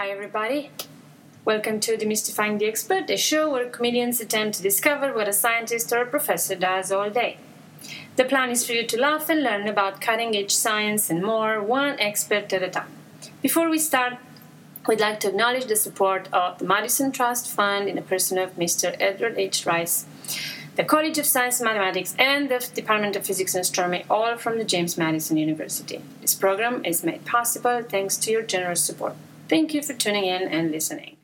Hi, everybody. Welcome to Demystifying the Expert, a show where comedians attempt to discover what a scientist or a professor does all day. The plan is for you to laugh and learn about cutting edge science and more, one expert at a time. Before we start, we'd like to acknowledge the support of the Madison Trust Fund in the person of Mr. Edward H. Rice, the College of Science and Mathematics, and the Department of Physics and Astronomy, all from the James Madison University. This program is made possible thanks to your generous support. Thank you for tuning in and listening.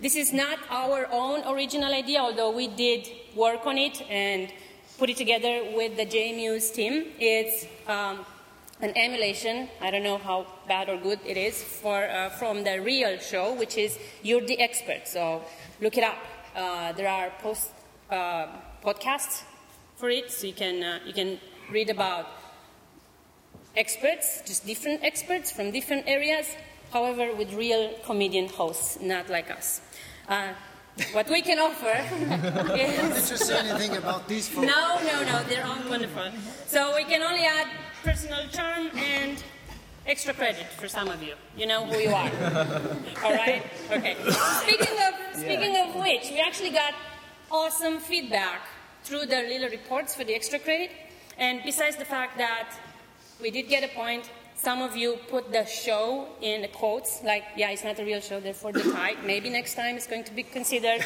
This is not our own original idea, although we did work on it and put it together with the JMU's team. It's um, an emulation, I don't know how bad or good it is, for, uh, from the real show, which is You're the Expert. So look it up. Uh, there are post, uh, podcasts for it, so you can, uh, you can read about experts, just different experts from different areas, however, with real comedian hosts, not like us. Uh, what we can offer is. Did you say anything about these folks? No, no, no, they're all wonderful. So we can only add personal charm and extra credit for some of you. You know who you are. all right? Okay. Speaking of, speaking of which, we actually got awesome feedback through the little reports for the extra credit. And besides the fact that we did get a point, some of you put the show in the quotes, like, yeah, it's not a real show, therefore the type. Maybe next time it's going to be considered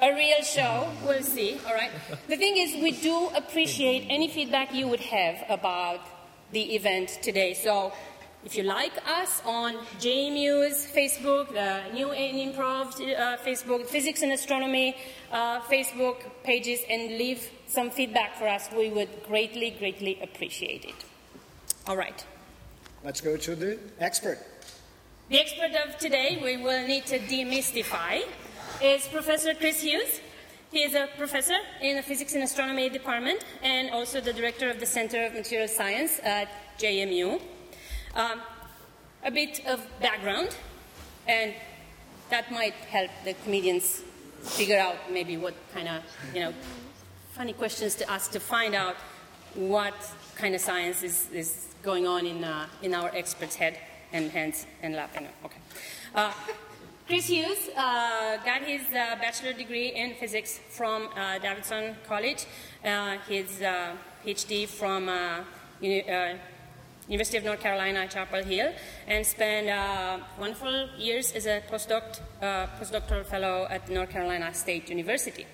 a real show. We'll see, all right? The thing is, we do appreciate any feedback you would have about the event today. So if you like us on JMU's Facebook, the New and Improv uh, Facebook, Physics and Astronomy uh, Facebook pages, and leave some feedback for us, we would greatly, greatly appreciate it. All right. Let's go to the expert. The expert of today we will need to demystify is Professor Chris Hughes. He is a professor in the Physics and Astronomy department and also the director of the Center of Material Science at JMU. Um, a bit of background, and that might help the comedians figure out maybe what kind of, you know, funny questions to ask to find out what kind of science is, is going on in, uh, in our expert's head and hands and lap. Okay. Uh, Chris Hughes uh, got his uh, bachelor degree in physics from uh, Davidson College, uh, his PhD from Uni- University of North Carolina, Chapel Hill, and spent wonderful years as a postdoc, postdoctoral fellow at North Carolina State University.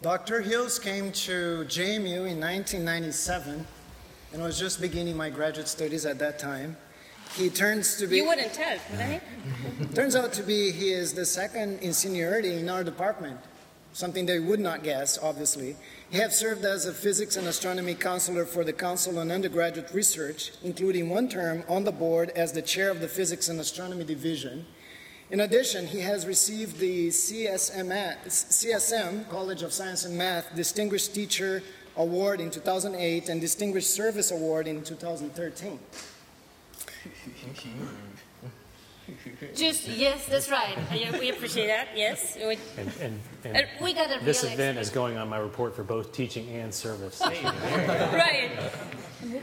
Dr. Hills came to JMU in 1997 and was just beginning my graduate studies at that time. He turns to be. You wouldn't tell, would he? turns out to be he is the second in seniority in our department, something they would not guess, obviously. He has served as a physics and astronomy counselor for the Council on Undergraduate Research, including one term on the board as the chair of the Physics and Astronomy Division. In addition, he has received the CSM, CSM College of Science and Math Distinguished Teacher Award in 2008 and Distinguished Service Award in 2013. Just yes, that's right. We appreciate that. Yes, we, and, and, and uh, we got a this event is going on my report for both teaching and service. right.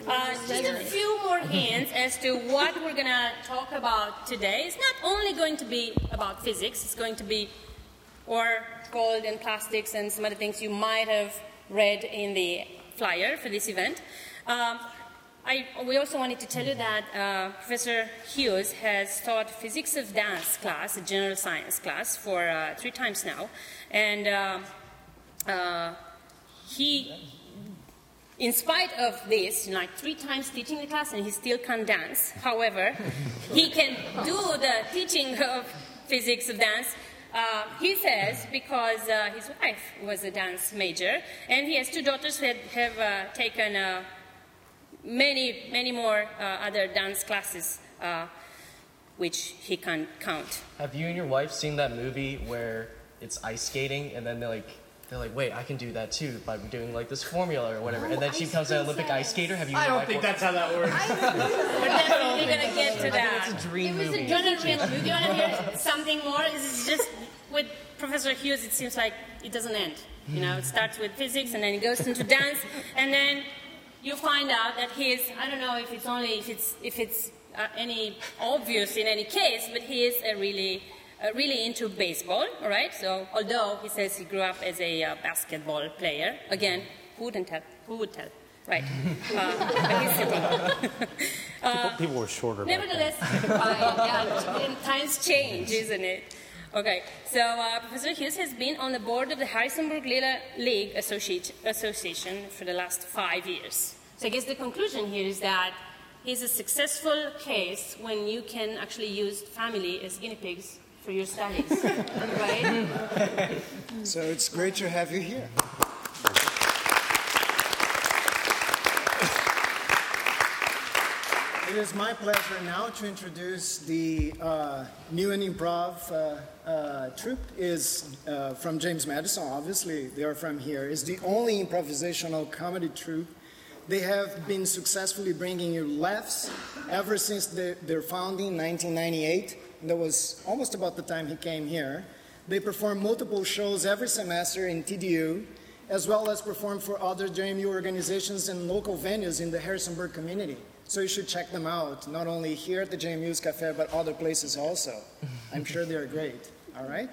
Uh, just a few more hints as to what we're going to talk about today. It's not only going to be about physics. It's going to be or gold and plastics and some other things you might have read in the flyer for this event. Um, I, we also wanted to tell you that uh, Professor Hughes has taught physics of dance class, a general science class, for uh, three times now. And uh, uh he, in spite of this, like three times teaching the class, and he still can't dance. However, he can do the teaching of physics of dance uh, he says because uh, his wife was a dance major, and he has two daughters who have, uh, taken uh, many, many more uh, other dance classes, uh, which he can't count. Have you and your wife seen that movie where it's ice skating and then they like they're like, wait, I can do that too by doing like this formula or whatever. and then she becomes an Olympic ice skater. Have you? I don't think that's how that works. We're definitely gonna get to that. It's a dream Do movie. you want to do you want to hear something more? Is just with Professor Hughes? It seems like it doesn't end. You know, it starts with physics and then it goes into dance, and then you find out that he is, I don't know if it's only if it's if it's uh, any obvious in any case, but he is a really uh, really into baseball. All right. So although he says he grew up as a uh, basketball player, again, who wouldn't tell? Who would tell? Right. Uh, people, people were shorter. Nevertheless, uh, yeah, times change, isn't it? Okay, so uh, Professor Hughes has been on the board of the Harrisonburg Little League Association for the last five years. So I guess the conclusion here is that he's a successful case when you can actually use family as guinea pigs for your studies, right? So it's great to have you here. It is my pleasure now to introduce the uh, New and Improv uh, uh, troupe. is uh, from James Madison, obviously they are from here. It's the only improvisational comedy troupe. They have been successfully bringing you laughs ever since their, their founding in 1998. That was almost about the time he came here. They perform multiple shows every semester in TDU, as well as perform for other JMU organizations and local venues in the Harrisonburg community. So you should check them out, not only here at the JMU's Cafe, but other places also. I'm sure they're great, all right?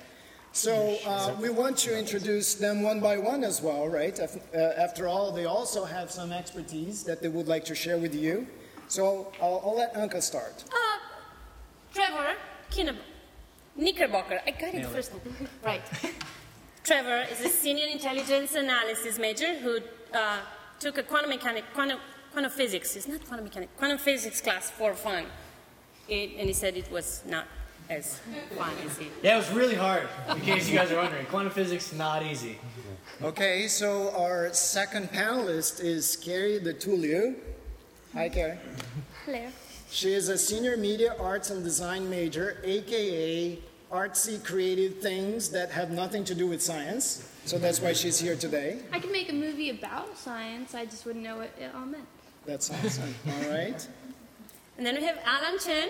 So uh, we want to introduce them one by one as well, right? Uh, After all, they also have some expertise that they would like to share with you. So I'll, I'll let Anka start. Uh, Trevor Kinnab- Knickerbocker. I got it first. right. Trevor is a senior intelligence analysis major who uh, took a quantum mechanic, quantum, quantum physics. It's not quantum mechanics, quantum physics class for fun. It, and he said it was not as fun as he. Yeah, it was really hard. In case you guys are wondering, quantum physics not easy. Okay, so our second panelist is Carrie de Tullio. Hi, Carrie. Hello. She is a senior media arts and design major, aka artsy creative things that have nothing to do with science. So that's why she's here today. I could make a movie about science, I just wouldn't know what it all meant. That's awesome. All right. And then we have Alan Chen.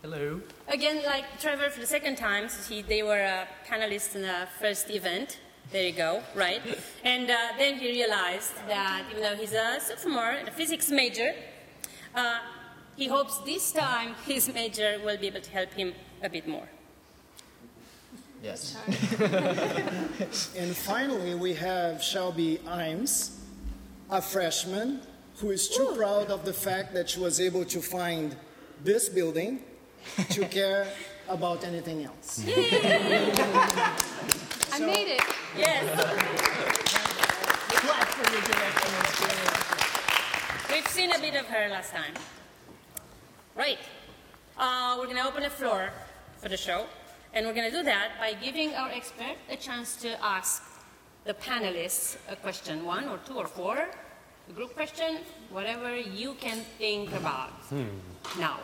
Hello. Again, like Trevor for the second time, so he, they were uh, panelists in the first event. There you go, right? And uh, then he realized that even though he's a sophomore and a physics major, uh, he hopes this time his major will be able to help him a bit more. Yes. And finally, we have Shelby Imes, a freshman who is too proud of the fact that she was able to find this building to care about anything else. I made it. Yes. We've seen a bit of her last time. Right. Uh, we're going to open the floor for the show, and we're going to do that by giving our expert a chance to ask the panelists a question, one or two or four, a group question, whatever you can think about hmm. now.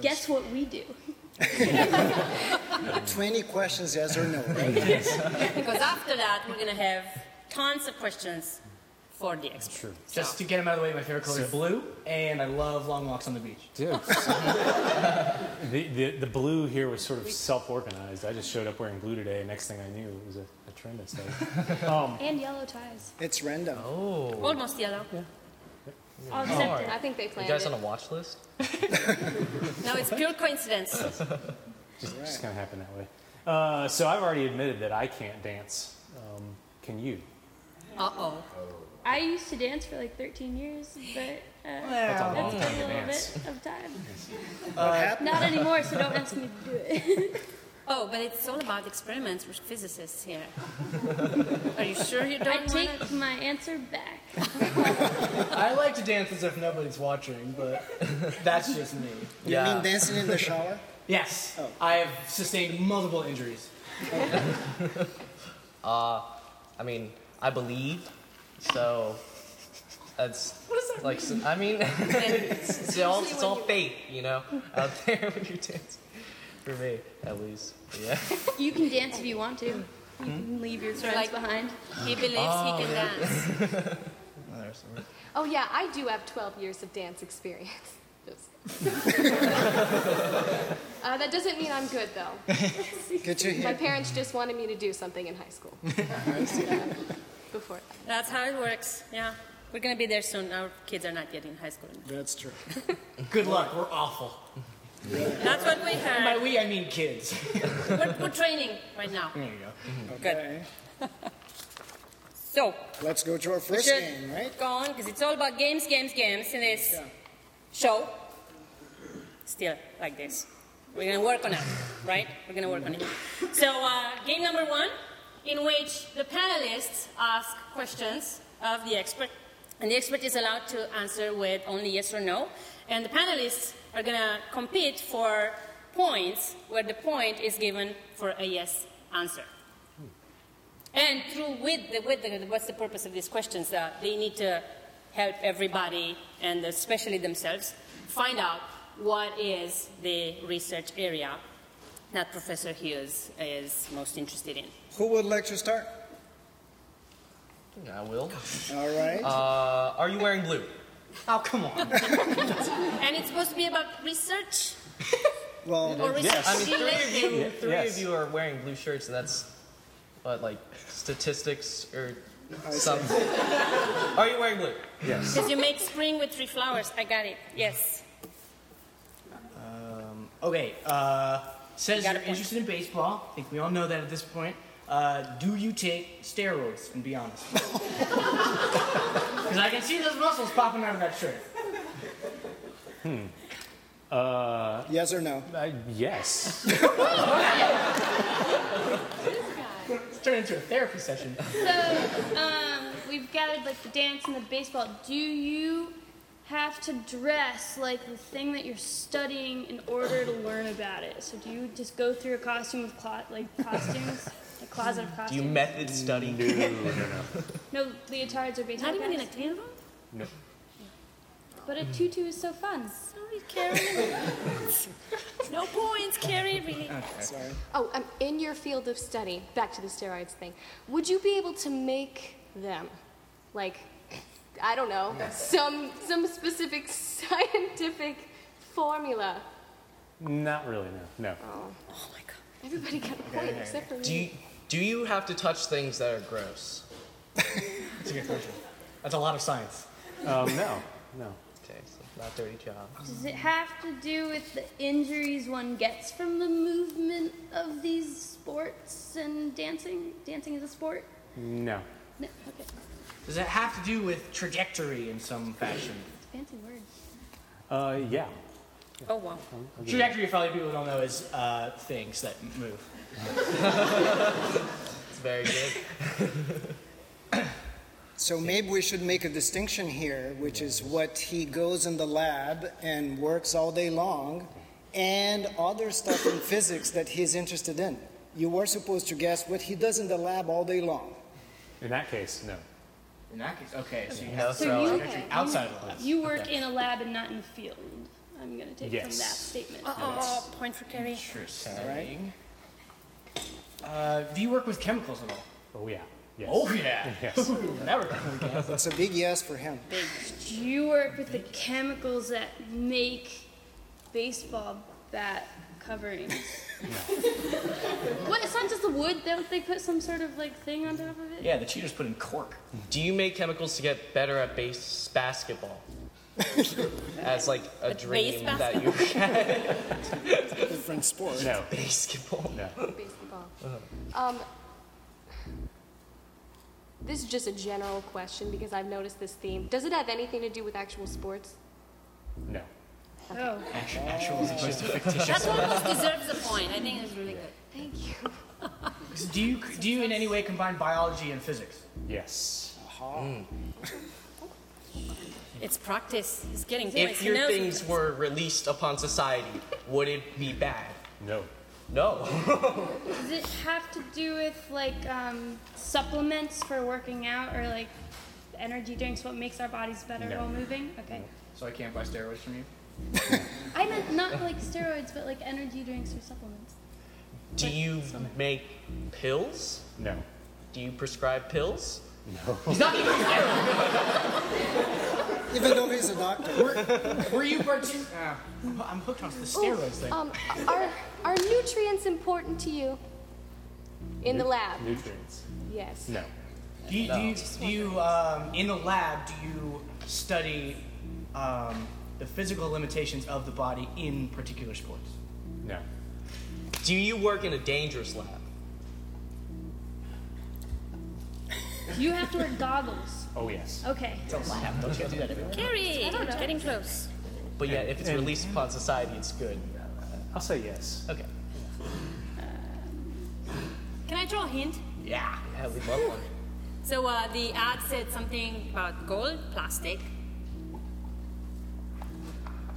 Guess what we do? 20 questions, yes or no. right? Because after that, we're going to have tons of questions for the expert. True. Just to get them out of the way, my favorite color is blue, and I love long walks on the beach. Dude. the, the, the blue here was sort of self-organized. I just showed up wearing blue today, and next thing I knew, it was a, a trend I started. Um, And yellow ties. It's random. Oh. Almost yellow. All accepted. I think they You planned guys it. on a watch list? No, it's pure coincidence. just just kind of happened that way. Uh, so I've already admitted that I can't dance. Um, can you? Uh oh. I used to dance for like 13 years, but uh, That's a long that's time been a to little dance. bit of time. What happened? Not anymore, so don't ask me to do it. Oh, but it's all about experiments with physicists here. Are you sure you don't want take to? my answer back. I like to dance as if nobody's watching, but that's just me. You Yeah. mean dancing in the shower? Yes, Oh. I have sustained multiple injuries. Uh, I mean, I believe, so that's like so- I mean, it's, it's all it's all faith, you know, out there when you're dancing. For me, at least. Yeah. You can dance if you want to. You can leave your friends like- behind. He believes he can dance. Oh yeah, I do have 12 years of dance experience. Just- uh, that doesn't mean I'm good though. Get to My hear. parents just wanted me to do something in high school. Before. That's how it works. Yeah. We're going to be there soon. Our kids are not yet in high school. That's true. Good luck. We're awful. That's what we By heard. we, I mean kids. We're, we're training right now. There you go. Okay. So, Let's go to our first should game, right? go on because it's all about games, games, games in this Yeah. show. Still like this. We're going to work on it, right? We're going to work on it. So, uh, game number one, in which the panelists ask questions of the expert, and the expert is allowed to answer with only yes or no. And the panelists are going to compete for points, where the point is given for a yes answer. And through with the, with the, what's the purpose of these questions? That they need to help everybody and especially themselves find out what is the research area that Professor Hughes is most interested in. Who would like to start? I will. All right. Uh, are you wearing blue? Oh, come on. And it's supposed to be about research Well, or research I mean, three of you, three Yes. of you are wearing blue shirts, and that's what, like statistics or something. are you wearing blue? Yes. Because you make spring with three flowers. I got it. Yes. Okay, uh, says you you're point. interested in baseball. I think we all know that at this point. Uh, do you take steroids? And be honest. Because I can see those muscles popping out of that shirt. Hmm. Uh, yes or no? I, yes. This guy. It's turned into a therapy session. So, um, we've gathered like the dance and the baseball. Do you have to dress like the thing that you're studying in order to learn about it? So, do you just go through a costume of clo- like costumes, a closet of Do costumes? you method study? No, no, no. no leotards or baseball Not even in a caps? tailor? no. But a tutu is so fun. Sorry, Carrie. no points, Carrie. Really. Sorry. Oh, um, in your field of study, back to the steroids thing, would you be able to make them? Like, I don't know, some, some specific scientific formula? Not really, no. No. Oh my God. Everybody got a point except for me. Do you, do you have to touch things that are gross? That's a good question. That's a lot of science. Um, no, no. Okay, so not dirty jobs. Does it have to do with the injuries one gets from the movement of these sports and dancing? Dancing is a sport? No. No. Okay. Does it have to do with trajectory in some fashion? It's a fancy word. Uh, yeah. Oh wow. Trajectory, for all you people who don't know, is uh, things that move. It's very good. So maybe we should make a distinction here, which is what he goes in the lab and works all day long, and other stuff in physics that he's interested in. You were supposed to guess what he does in the lab all day long. In that case, no. In that case, okay, so you No have So throwing. you, trajectory outside of the lab. you work Okay. in a lab and not in the field. I'm gonna take from that statement. Oh, point for Carrie. Interesting. Uh, do you work with chemicals at all? Oh, yeah. Yes. Oh yeah. Yes. now we're going again. That's a big yes for him. Do you work with the chemicals that make baseball bat coverings? what? It's not just the wood. Don't they put some sort of like thing on top of it? Yeah, the cheaters put in cork. Do you make chemicals to get better at base basketball? As like a At dream base that you Different sport. No. basketball. No. Basketball. Um, this is just a general question because I've noticed this theme. Does it have anything to do with actual sports? No. Oh. Actual, actual as opposed to fictitious. That almost deserves a point. I think it's really good. Thank you. Do you do you in any way combine biology and physics? Yes. It's practice. It's getting points. If your things were released upon society, would it be bad? No. No. Does it have to do with like um, supplements for working out or like energy drinks? What makes our bodies better No. while moving? Okay. So I can't buy steroids from you. I meant not like steroids, but like energy drinks or supplements. Do you make pills? No. Do you prescribe pills? He's not even there. Even though he's a doctor. Were you partic- uh, I'm hooked on the steroids thing. Um, are are nutrients important to you in the lab? Nutrients. Yes. No. Do you, do you, do you um, in the lab, do you study um, the physical limitations of the body in particular sports? No. Do you work in a dangerous lab? You have to wear goggles. Oh yes. Okay. Lab, don't you have to do that everywhere? Carrie, getting close. But yeah, if it's And- released upon society, it's good. I'll say yes. Okay. Can I draw a hint? Yeah. Yeah, we love one. So uh, the ad said something about gold, plastic.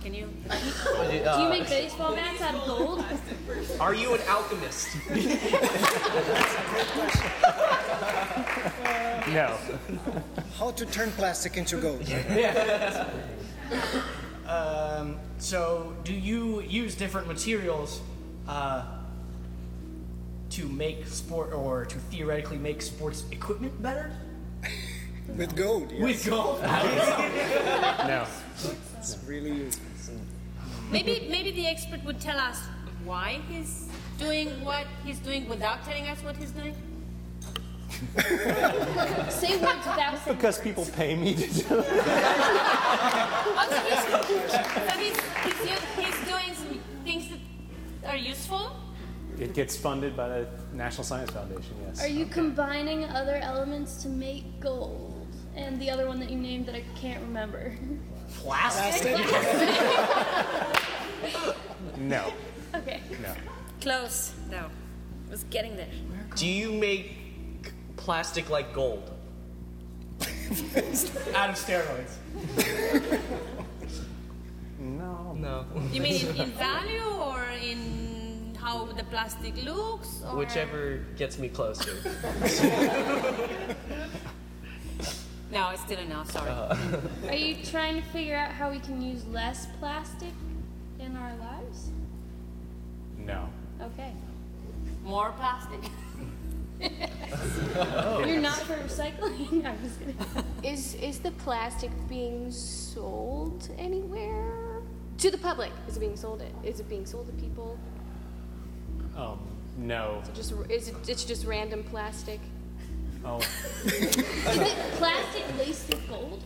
Can you? Uh, Do you make baseball bats out of gold? Are you an alchemist? No. How to turn plastic into gold. Um, so, do you use different materials uh, to make sport or to theoretically make sports equipment better? With gold, yes. With gold? No. It's really useful. Maybe maybe the expert would tell us why he's doing what he's doing without telling us what he's doing. Say words without saying Because people pay me to do it. Also, he's, so he's, he's, u- he's doing some things that are useful. It gets funded by the National Science Foundation. Yes. Are you combining other elements to make gold? And the other one that you named that I can't remember. Plastic? No. Okay. No. Close, though. Was getting there. Do you make plastic like gold? Out of steroids. No. No. You mean in, in value or in how the plastic looks? Or? Whichever gets me closer. No, it's still a no. Sorry. Are you trying to figure out how we can use less plastic in our lives? No. Okay. More plastic. You're not for recycling? I was gonna. Is is the plastic being sold anywhere? To the public? Is it being sold? Is it being sold to people? Um. No. Just is it? It's just random plastic. Oh. Is it plastic laced with gold?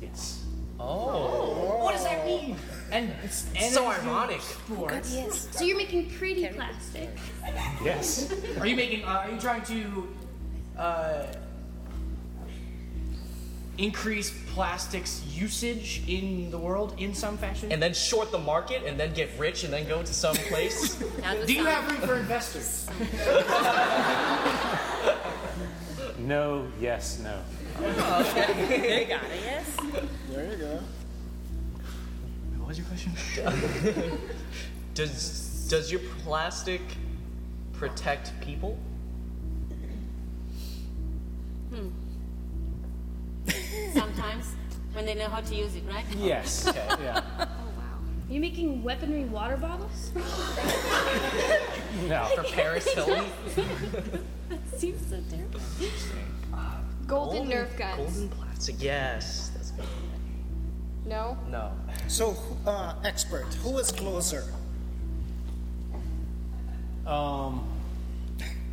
Yes. Oh. What does that mean? And it's So it's ironic. Sports. So you're making pretty plastic. Yes. Are you making? Uh, are you trying to uh, increase plastics usage in the world in some fashion? And then short the market and then get rich and then go to some place? Do you have room for investors? No. Yes. No. They got it, yes. There you go. What was your question? Does does your plastic protect people? Hmm. Sometimes when they know how to use it, right? Yes. Yeah. Are you making weaponry water bottles? No. For Paris Hilton? Seems so terrible. Golden, Nerf guns. Golden plastic. Yes. That's good. No. No. So, uh, expert, who is closer? Um.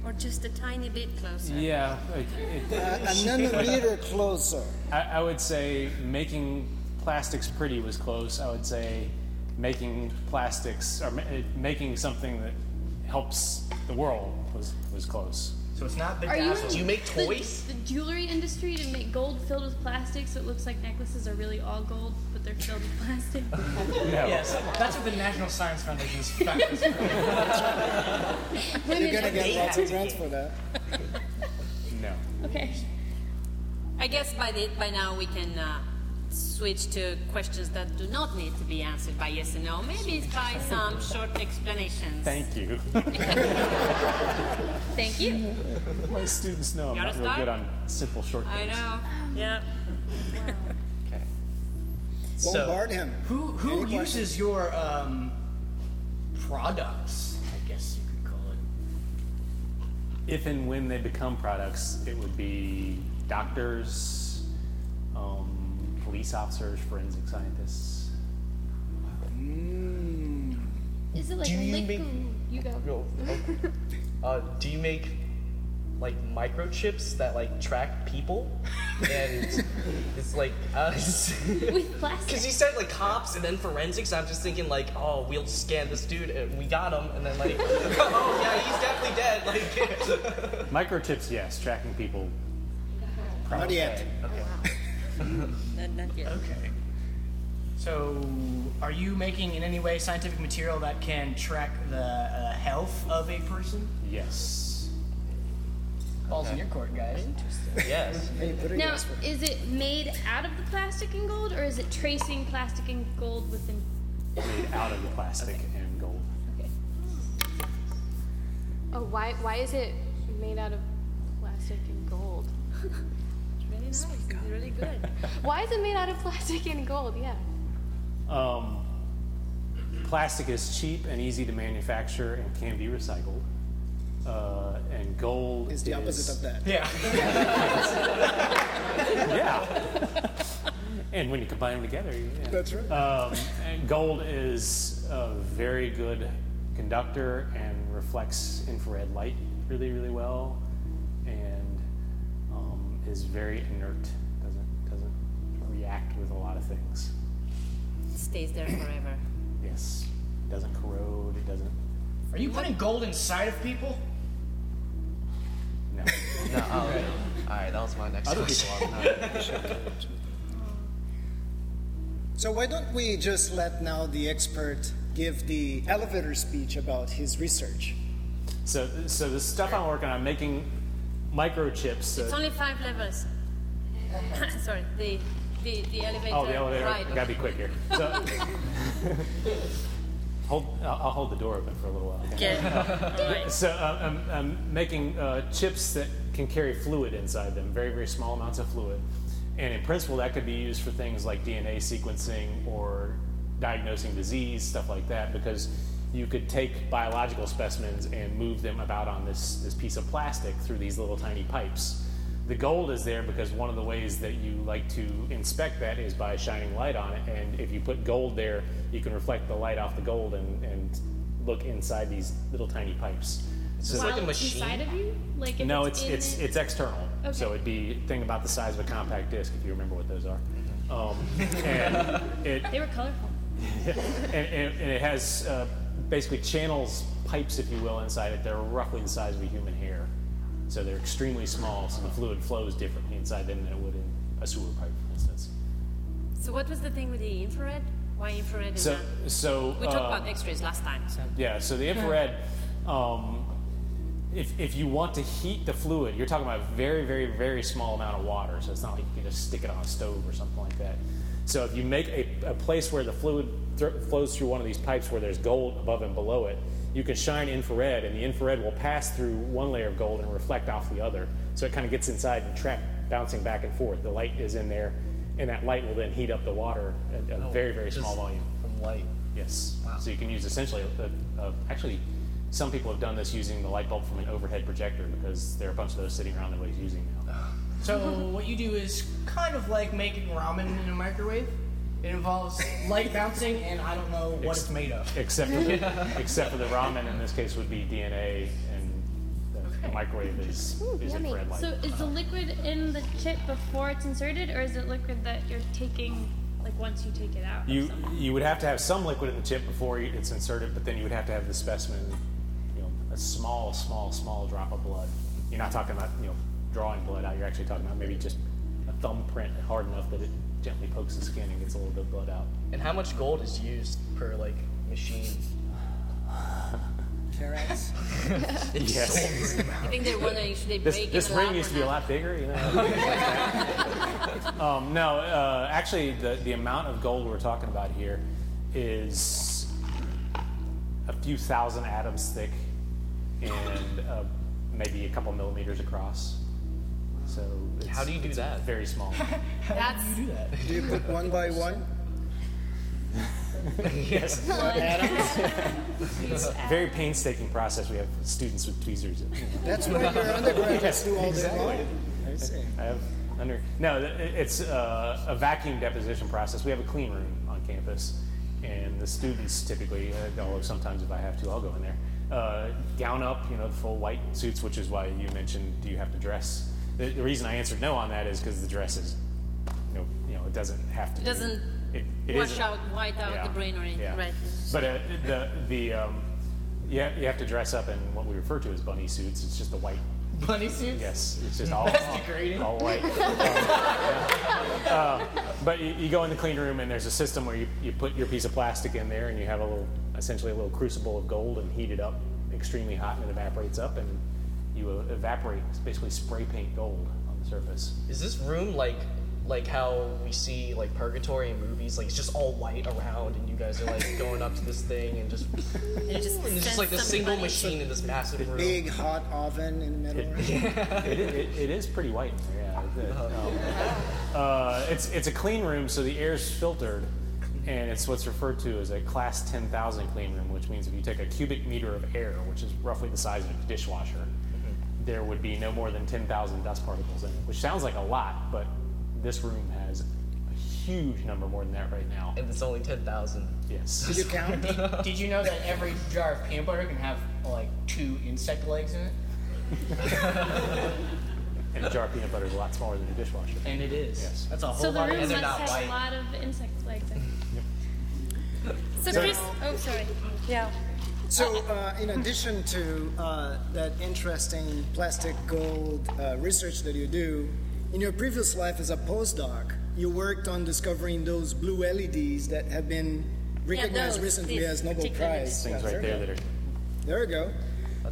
Or just a tiny bit closer. Yeah. It, it, A nanometer closer. I, I would say making plastics pretty was close. I would say making plastics or ma- uh, making something that helps the world was was close. So it's not Are you bedazzled. Do you make the- toys? The, jewelry industry to make gold filled with plastic so it looks like necklaces are really all gold, but they're filled with plastic. No. Yes, that's what the National Science Foundation's practice. You're gonna get lots of grants for that. No. Okay. I guess by the, by now we can uh, switch to questions that do not need to be answered by yes and no. Maybe it's by some short explanations. Thank you. Thank you. My students know I'm not wanna real start? good on simple short I things. know. Yeah. Okay. So, Bombard him. Who who Any questions? uses your um, products? I guess you could call it. if and when they become products, it would be doctors, um, police officers, forensic scientists. Is it like Do you liquid? make- You go. Yo, okay. uh, do you make like microchips that like track people? And it's like, uh, With plastic. because you said like cops and then forensics. I'm just thinking like, oh, we'll scan this dude and we got him, and then like, oh yeah, he's definitely dead. Like, Microchips, yes, tracking people. Not yet. Not, not yet. Okay. So, are you making in any way scientific material that can track the uh, health of a person? Yes. Balls in your court, guys. yes. Hey, put it Now, is it made out of the plastic and gold, or is it tracing plastic and gold within? Made out of the plastic and gold. Okay. Oh, why why is it made out of plastic and gold? It's really nice. It's really good. Why is it made out of plastic and gold? Yeah. Um, plastic is cheap and easy to manufacture and can be recycled. Uh, and gold Is the opposite of that. Yeah. Yeah. and when you combine them together, yeah. That's right. Um, and gold is a very good conductor and reflects infrared light really, really well, and um, is very inert. Doesn't doesn't react with a lot of things. It stays there forever. Yes, It doesn't corrode. It doesn't. Are you putting gold inside of people? No. No, oh, okay. All right, that was my next Other question. people are. So why don't we just let now the expert give the elevator speech about his research? So so the stuff I'm working on, making microchips. It's uh, only five levels. Sorry, the, the, the elevator. Oh, the elevator. ride. Gotta be quick here. So, hold. I'll, I'll hold the door open for a little while. okay? Okay. So uh, I'm, I'm making uh, chips that can carry fluid inside them, very very small amounts of fluid, and in principle that could be used for things like DNA sequencing or diagnosing disease, stuff like that, because you could take biological specimens and move them about on this this piece of plastic through these little tiny pipes. The gold is there because one of the ways that you like to inspect that is by shining light on it, and if you put gold there, you can reflect the light off the gold and, and look inside these little tiny pipes. Is So- this like a machine? inside of you? Like if no, it's it's in it's it? it's external. So it'd be thing about the size of a compact disc, if you remember what those are. Um, and it They were colorful. and, and, and it has uh, basically channels, pipes, if you will, inside it. They're roughly the size of a human hair, so they're extremely small. So the fluid flows differently inside them than it would in a sewer pipe, for instance. So what was the thing with the infrared? Why infrared is So not? so We talked uh, about X-rays last time. So Yeah, so the infrared, um, if, if you want to heat the fluid, you're talking about a very, very, very small amount of water. So it's not like you can just stick it on a stove or something like that. So if you make a, a place where the fluid th- flows through one of these pipes where there's gold above and below it, you can shine infrared, and the infrared will pass through one layer of gold and reflect off the other. So it kind of gets inside and track bouncing back and forth. The light is in there, and that light will then heat up the water at a oh, very, very small volume. From light. Yes. So you can use essentially, a, a, actually, some people have done this using the light bulb from an overhead projector because there are a bunch of those sitting around that nobody's using now. So what you do is kind of like making ramen in a microwave. It involves light bouncing, and I don't know what it's made of. Except for the, except for the ramen in this case would be DNA, and the, the microwave is, Ooh, is yummy. infrared light. So is the liquid in the chip before it's inserted, or is it liquid that you're taking like once you take it out? of You something? you would have to have some liquid in the chip before it's inserted, but then you would have to have the specimen, you know, a small, small, small drop of blood. You're not talking about you know drawing blood out. You're actually talking about maybe just a thumbprint hard enough that it gently pokes the skin and gets a little bit of blood out. And how much gold is used per like machine? Carats? Yes. I think they're wondering should they This, break this it ring used to be a lot bigger, you know. um, no, uh, actually, the, the amount of gold we're talking about here is a few thousand atoms thick and uh, maybe a couple millimeters across. So it's, How do you do that? Very small. How That's do You do that. Do you put one by one? yes. Atoms? Very painstaking process. We have students with tweezers. That's what your undergraduates Yes, do all day exactly. long. I see. I have under no. It's uh, a vacuum deposition process. We have a clean room on campus, and the students typically, uh, although sometimes if I have to, I'll go in there. Uh, gown up, you know, the full white suits, which is why you mentioned, do you have to dress? The, the reason I answered no on that is because the dress is, you know, you know, it doesn't have to. It doesn't It, it wash isn't- out, white out yeah, the brain or anything, yeah. right? But uh, the the um, you, you have to dress up in what we refer to as bunny suits. It's just a white Bunny suits? Yes, it's just all, That's all, degrading. all white. Um, uh, but you, you go in the clean room and there's a system where you, you put your piece of plastic in there and you have a little, essentially a little crucible of gold and heat it up extremely hot and it evaporates up and you evaporate, basically spray paint gold on the surface. Is this room like like how we see like purgatory in movies? Like it's just all white around, and you guys are like going up to this thing and just And it just, and it's just like this single somebody- machine in this massive room. Big hot oven in the middle. right? It, it, it is pretty white in there, yeah. It- um, uh, it's, it's a clean room, so the air's filtered, and it's what's referred to as a class 10,000 clean room, which means if you take a cubic meter of air, which is roughly the size of a dishwasher, there would be no more than 10,000 dust particles in it, which sounds like a lot, but this room has a huge number more than that right now. and it's only ten thousand. Yes. Did you count? Did you know that every jar of peanut butter can have like two insect legs in it? And a jar of peanut butter is a lot smaller than a dishwasher. And it is. Yes. That's a whole So the room must have white. a lot of insect legs. in it. So Chris, oh sorry. Yeah. So, uh, in addition to uh, that interesting plastic gold uh, research that you do, in your previous life as a postdoc, you worked on discovering those blue LEDs that have been recognized those, recently as Nobel Prize. Things Yeah, right there that are There we go.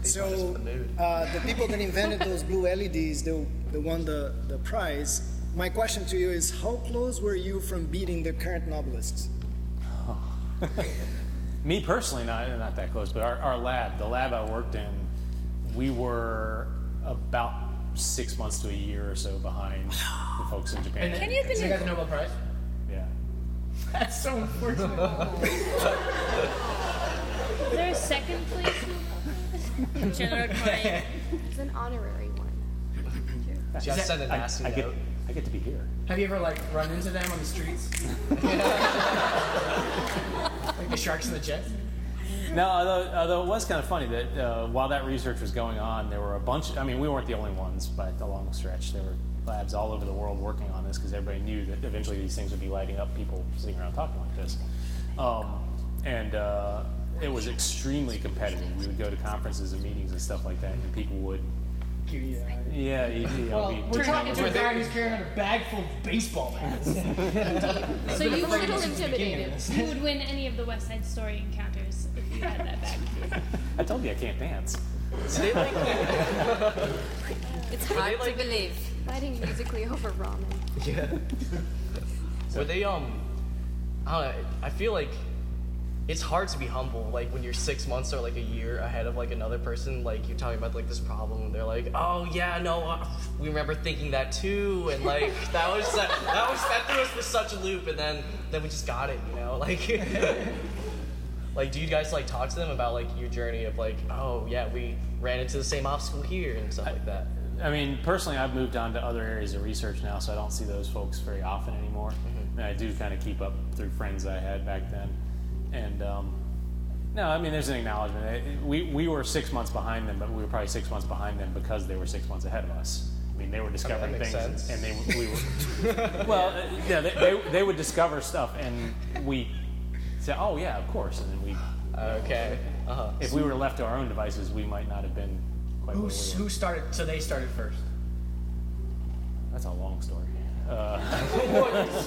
So, the uh, the people that invented those blue LEDs, they, they won the, the prize. My question to you is how close were you from beating the current Nobelists? Me personally, not not that close, but our, our lab, the lab I worked in, we were about six months to a year or so behind the folks in Japan. And Can you so you believe- got the Nobel Prize? yeah. That's so unfortunate. Is there a second place? General Klein. It's an honorary one. Just send a I, nasty I get note. I get to be here. Have you ever like run into them on the streets? the sharks and the jets? No, although, although it was kind of funny that uh, while that research was going on, there were a bunch. I mean, we weren't the only ones by the long stretch. There were labs all over the world working on this because everybody knew that eventually these things would be lighting up people sitting around talking like this. Um, and uh, it was extremely competitive. We would go to conferences and meetings and stuff like that, and people would, Give yeah, you, you know, Well, be we're talking to a guy who's carrying a bag full of baseball bats. So you A little would, intimidated. you would win any of the West Side Story encounters if you had that bag. I told you I can't dance. Do they like It's hard to believe. Fighting musically over ramen. Yeah. Were they um? I don't know. I feel like it's hard to be humble. Like when you're six months or like a year ahead of like another person. Like you're talking about like this problem, and they're like, "Oh yeah, no, uh, we remember thinking that too," and like that was that, that was that threw us for such a loop, and then then we just got it, you know, like. Like, do you guys like talk to them about like your journey of like, oh yeah, we ran into the same obstacle here and stuff like that? I mean, personally, I've moved on to other areas of research now, so I don't see those folks very often anymore. And I do kind of keep up through friends I had back then. And um, no, I mean, there's an acknowledgement. It- it- We, we were six months behind them, but we were probably six months behind them because they were six months ahead of us. I mean, they were discovering makes things, sense. and they we were. well, uh, yeah, they, they, they would discover stuff, and we say, "Oh yeah, of course," and then we. Okay. Uh huh. If we were left to our own devices, we might not have been quite Who, where we were. who started? So they started first. That's a long story. Uh,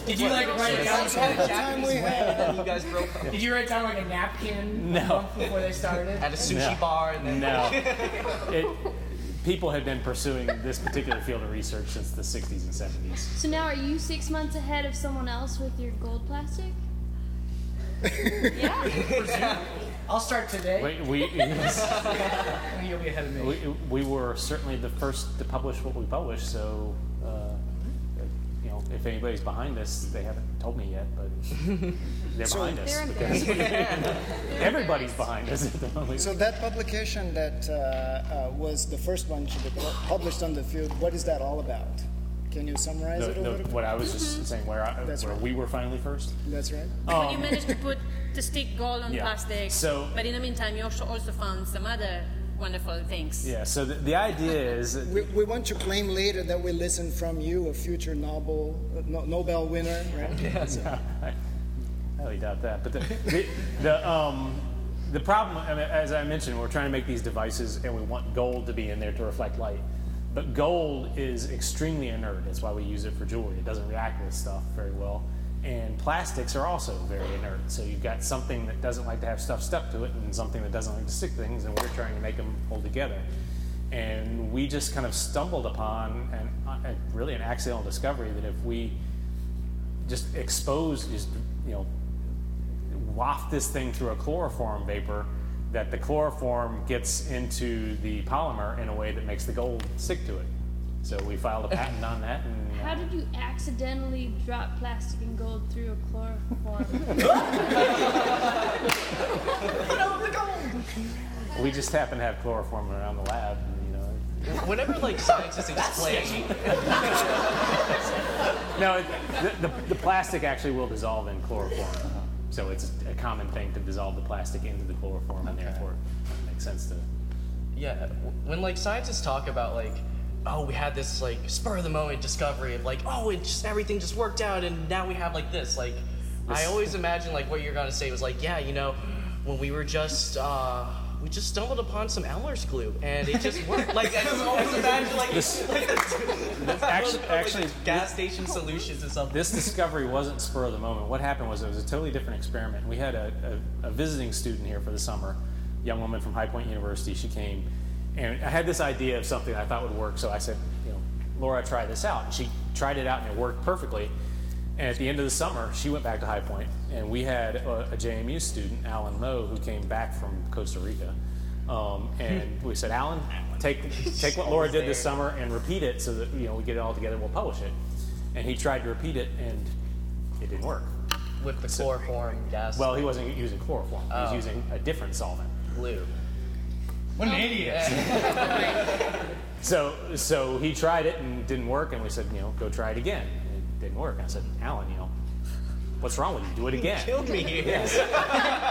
Did you like write it down? All the time we had. You guys broke up Did you write down like a napkin No. month before they started? at a sushi No. bar and then No. it, people had been pursuing this particular field of research since the 60s and 70s. So now are you six months ahead of someone else with your gold plastic? Yeah. I'll start today. We, we, yes, and you'll be ahead of me. we, we were certainly the first to publish what we published, so, you know, if anybody's behind us, they haven't told me yet, but They're So- behind us. Because everybody's behind us at the moment. So that publication that uh, uh, was the first one to be published on the field, what is that all about? Can you summarize The- it a the- little bit? what I was just saying, where, I, That's where right. we were finally first. That's right. When you managed to put to stick gold on Yeah. plastic, So- but in the meantime, you also also found some other wonderful things. Yeah. So the, the idea is We, we want to claim later that we listen from you, a future Nobel, uh, no- Nobel winner, right? So- I highly doubt that. But the, the, the, um, the problem, I mean, as I mentioned, we're trying to make these devices and we want gold to be in there to reflect light. But gold is extremely inert. That's why we use it for jewelry. It doesn't react with stuff very well. And plastics are also very inert. So you've got something that doesn't like to have stuff stuck to it and something that doesn't like to stick things, and we're trying to make them hold together. And we just kind of stumbled upon an, a, really an accidental discovery that if we just expose, just you know, waft this thing through a chloroform vapor, that the chloroform gets into the polymer in a way that makes the gold stick to it. So we filed a patent on that, and How did you accidentally drop plastic and gold through a chloroform? we just happen to have chloroform around the lab. You know, Whenever like scientists explain, no, it, the, the, the plastic actually will dissolve in chloroform, so it's a common thing to dissolve the plastic into the chloroform, and therefore it makes sense to. yeah, when like scientists talk about like, oh, we had this like spur of the moment discovery of like, oh, it just everything just worked out, and now we have like this. Like, I always imagine like what you're gonna say was like, yeah, you know, when we were just. uh we just stumbled upon some Elmer's glue, and it just worked. Like I just always imagine, like, like Actually, actually, gas station solutions or something. this discovery wasn't spur of the moment. What happened was it was a totally different experiment. We had a, a, a visiting student here for the summer, young woman from High Point University. She came, and I had this idea of something I thought would work. So I said, you know, Laura, try this out. And she tried it out, and it worked perfectly. And at the end of the summer, she went back to High Point, and we had a, a JMU student, Alan Moe, who came back from Costa Rica. Um, and we said, Alan, take take what Laura did this summer and repeat it, so that you know we get it all together. We'll publish it. And he tried to repeat it, and it didn't work. with the chloroform gas Well, he wasn't using chloroform. He was Oh. using a different solvent. glue. What an idiot. So, so he tried it and it didn't work, and we said, you know, go try it again. It didn't work. I said, Alan, you know, what's wrong with you? Do it again. Killed me here.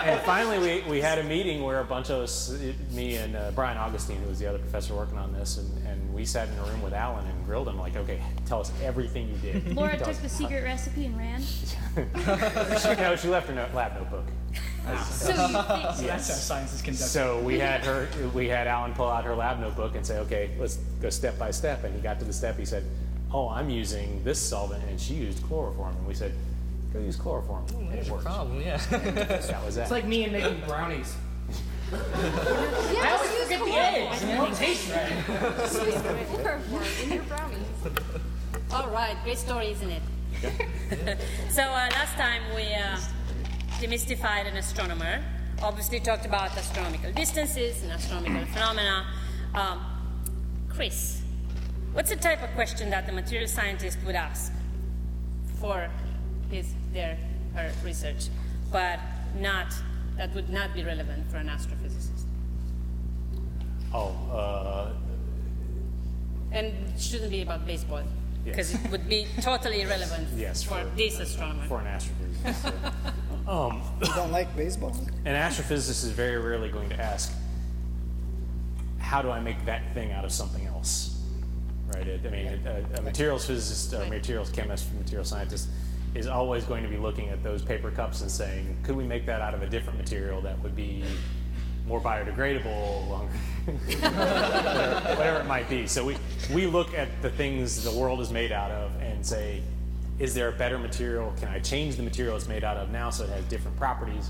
And finally, we, we had a meeting where a bunch of us, me and uh, Brian Augustine, who was the other professor working on this, and, and we sat in a room with Alan and grilled him, like, okay, tell us everything you did. Laura Tell took us- the secret recipe and ran. no, she left her no- lab notebook. So you That's how science is conducted. So we had her, we had Alan pull out her lab notebook and say, okay, let's go step by step. And he got to the step, he said, oh, I'm using this solvent, and she used chloroform. And we said, go use chloroform. And There's it your worked. problem, yeah. That was that. It's like me and making brownies. Yeah, I always just use forget the eggs, and they don't taste right. Just use chloroform in your brownies. All right, great story, isn't it? Yeah. so uh, last time we uh, demystified an astronomer. Obviously, talked about astronomical distances and astronomical phenomena. Um, Chris, what's the type of question that the material scientist would ask for his their her research, but not that would not be relevant for an astrophysicist? oh, uh, And it shouldn't be about baseball, Yes. because it would be totally irrelevant Yes, for, for- this astronomer. for an astrophysicist. um, You don't like baseball? an astrophysicist is very rarely going to ask, how do I make that thing out of something else? Right? It, I mean, a, a materials physicist or materials chemist, material scientist is always going to be looking at those paper cups and saying, could we make that out of a different material that would be more biodegradable, longer, whatever, whatever it might be. So we, we look at the things the world is made out of and say, is there a better material? Can I change the material it's made out of now so it has different properties?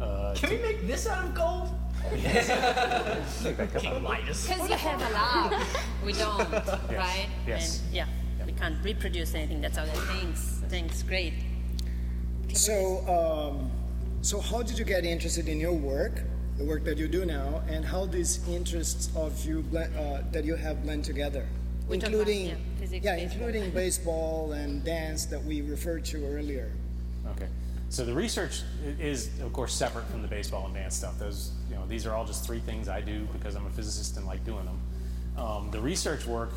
Uh, Can we make this out of gold? King Midas. Because you have a lot. We don't, right? Yes. And yeah, we can't reproduce anything that's out there. Thanks, thanks, great. So, um, so how did you get interested in your work, the work that you do now, and how these interests of you blend, uh, that you have blend together, We talked about, including yeah, physics, yeah, baseball. including baseball and dance that we referred to earlier. Okay. So the research is, of course, separate from the baseball and dance stuff. Those, you know, these are all just three things I do because I'm a physicist and like doing them. Um, the research work,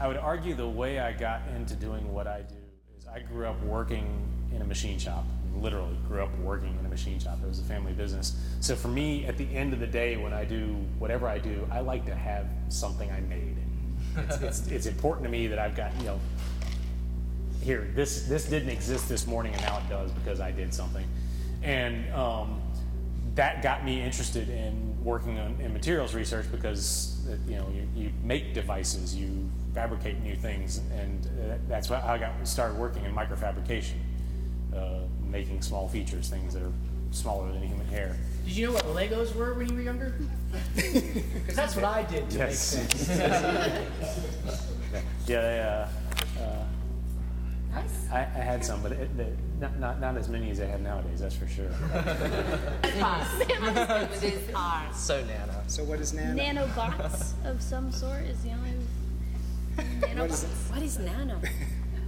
I would argue the way I got into doing what I do is I grew up working in a machine shop. Literally grew up working in a machine shop. It was a family business. So for me, at the end of the day, when I do whatever I do, I like to have something I made. It's, it's, it's important to me that I've got, you know, here, this, this didn't exist this morning and now it does because I did something. And um, that got me interested in working on, in materials research because, uh, you know, you, you make devices, you fabricate new things, and uh, that's why I got started working in microfabrication, uh, making small features, things that are smaller than human hair. Did you know what Legos were when you were younger? Because that's what I did to Yes. make sense. Yeah, they, uh, uh, I, I had some, but it, the, not, not, not as many as I have nowadays, that's for sure. With his arms. So nano. So what is nano? Nanobots of some sort is the only. What is it? What is nano?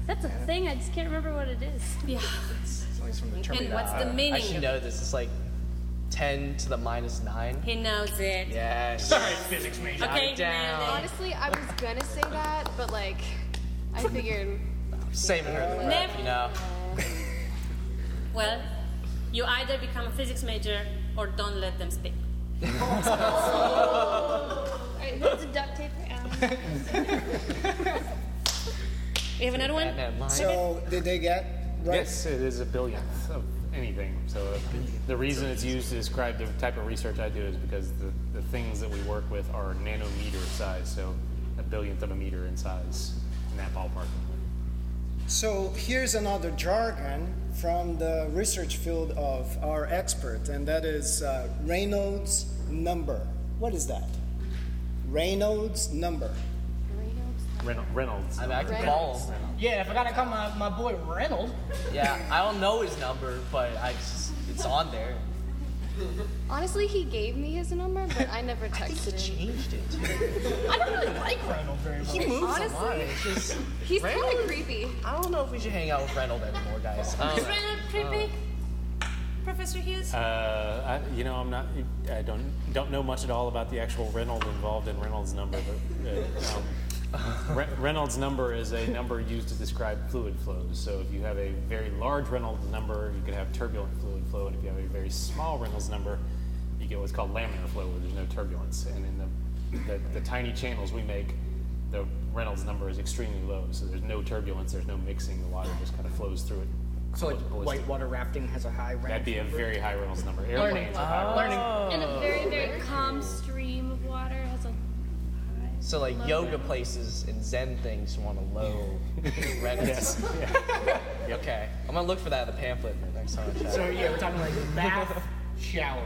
That's a thing. I just can't remember what it is. Yeah. Always from the And Terminator. what's the meaning? I meaning? should of- know this. It's like 10 to the minus 9. He knows it. Yes. Sorry, physics major. Okay, down. Honestly, I was gonna say that, but like, I figured. Saving her. the breath, Never- You know. Well, you either become a physics major or don't let them speak. Alright, who's the duct tape for Alan? You have another one? Batman line. So did they get right? Yes, it is a billionth of anything. So the reason it's used to describe the type of research I do is because the, the things that we work with are nanometer size, so a billionth of a meter in size in that ballpark. So here's another jargon from the research field of our expert, and that is uh, Reynolds number. What is that? Reynolds number. Reynolds. Reynolds. I mean, I can call him. Yeah, if I gotta call my, my boy Reynolds. Yeah, I don't know his number, but I just, it's on there. Honestly, he gave me his number, but I never I think texted he him. changed it. I don't really like Reynolds very much. He moves a lot. It's just, He's kind of creepy. I don't know if we should hang out with Reynolds anymore, guys. I Is don't. Reynolds creepy? Professor Hughes? Uh, I, you know, I'm not. I don't don't know much at all about the actual Reynolds involved in Reynolds number, but uh, um, Re- Reynolds number is a number used to describe fluid flows. So if you have a very large Reynolds number, you could have turbulent fluid flow, and if you have a very small Reynolds number, you get what's called laminar flow, where there's no turbulence. And in the the, the tiny channels we make, the Reynolds number is extremely low, so there's no turbulence, there's no mixing. The water just kind of flows through it. So like Flows ballistic. whitewater rafting has a high rank. That'd be a very high Reynolds number. Learning. Airplanes have high Reynolds Learning. Oh. And a very, very calm stream of water has a high. So like low yoga Reynolds. places and Zen things want a low rent. Yes. Yeah. Okay, I'm gonna look for that in the pamphlet next time I chat. So yeah, we're talking like bath, shower.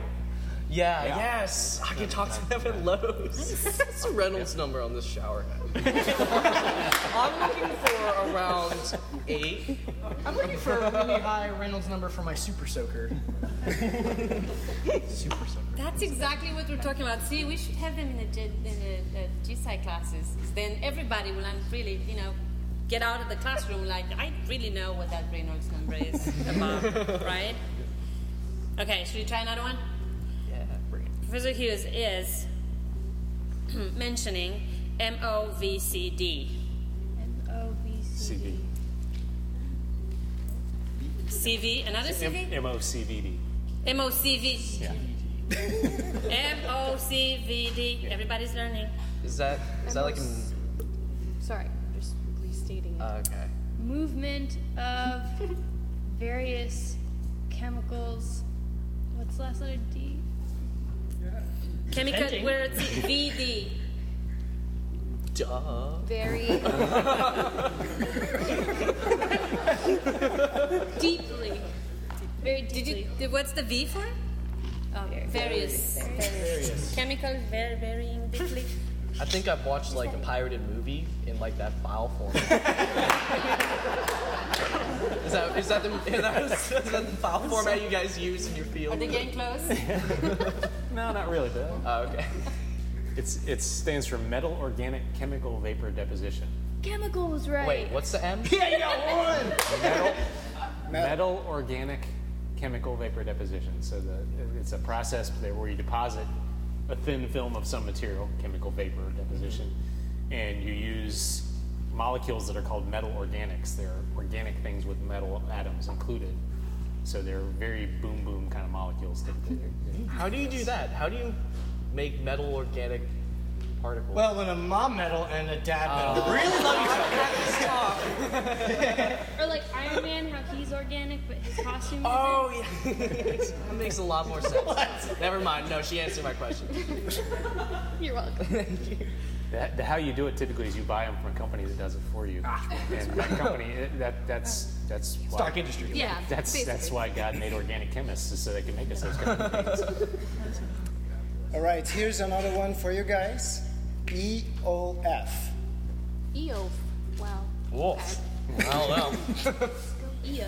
Yeah, yes, I can talk to them at Lowe's. What's the Reynolds number on this shower head? I'm looking for around eight. I'm looking for a really high Reynolds number for my super soaker. super soaker. That's exactly what we're talking about. See, we should have them in the, G- in the, the GSI classes. Then everybody will really, you know, get out of the classroom like, I really know what that Reynolds number is about, right? Okay, should we try another one? Yeah, bring it. Professor Hughes is mentioning MOVCD. M-O-V-C-D. CV. CV, another CV? M- MOCVD. MOCV. Yeah. MOCVD. Everybody's learning. Is that is that like an? Sorry, I'm just restating it. Uh, okay. Movement of various chemicals. What's the last letter D? Chemical, Depending. where it's VD. Duh. Very. Deeply. Very Did you? Did, what's the V for? Oh, various. Various. Chemicals, very varying deeply. I think I've watched like a pirated movie in like that file form. is that is that the is that, is that the file format you guys use in your field? Are field? they getting close? No, not really, but Oh, okay. it's it stands for metal organic chemical vapor deposition. Chemical was right. Wait, what's the M? Yeah, you got one. Metal, Metal. metal organic chemical vapor deposition. So the, it's a process where you deposit a thin film of some material, chemical vapor deposition, and you use molecules that are called metal organics. They're organic things with metal atoms included. So they're very boom boom kind of molecules. Typically. How do you do that? How do you make metal organic particles? Well, when a mom metal and a dad oh. metal really love each other. Or like Iron Man, how he's organic, but his costume Oh yeah, that makes a lot more sense. Never mind. No, she answered my question. You're welcome. The, the, how you do it typically is you buy them from a company that does it for you, ah. and that company that that's that's why, Stark industry. Yeah. That's basically. that's why God made organic chemists is so they can make us those kind of things. All right, here's another one for you guys. E EOF. EO. Wow. Whoa. I don't know. Eo.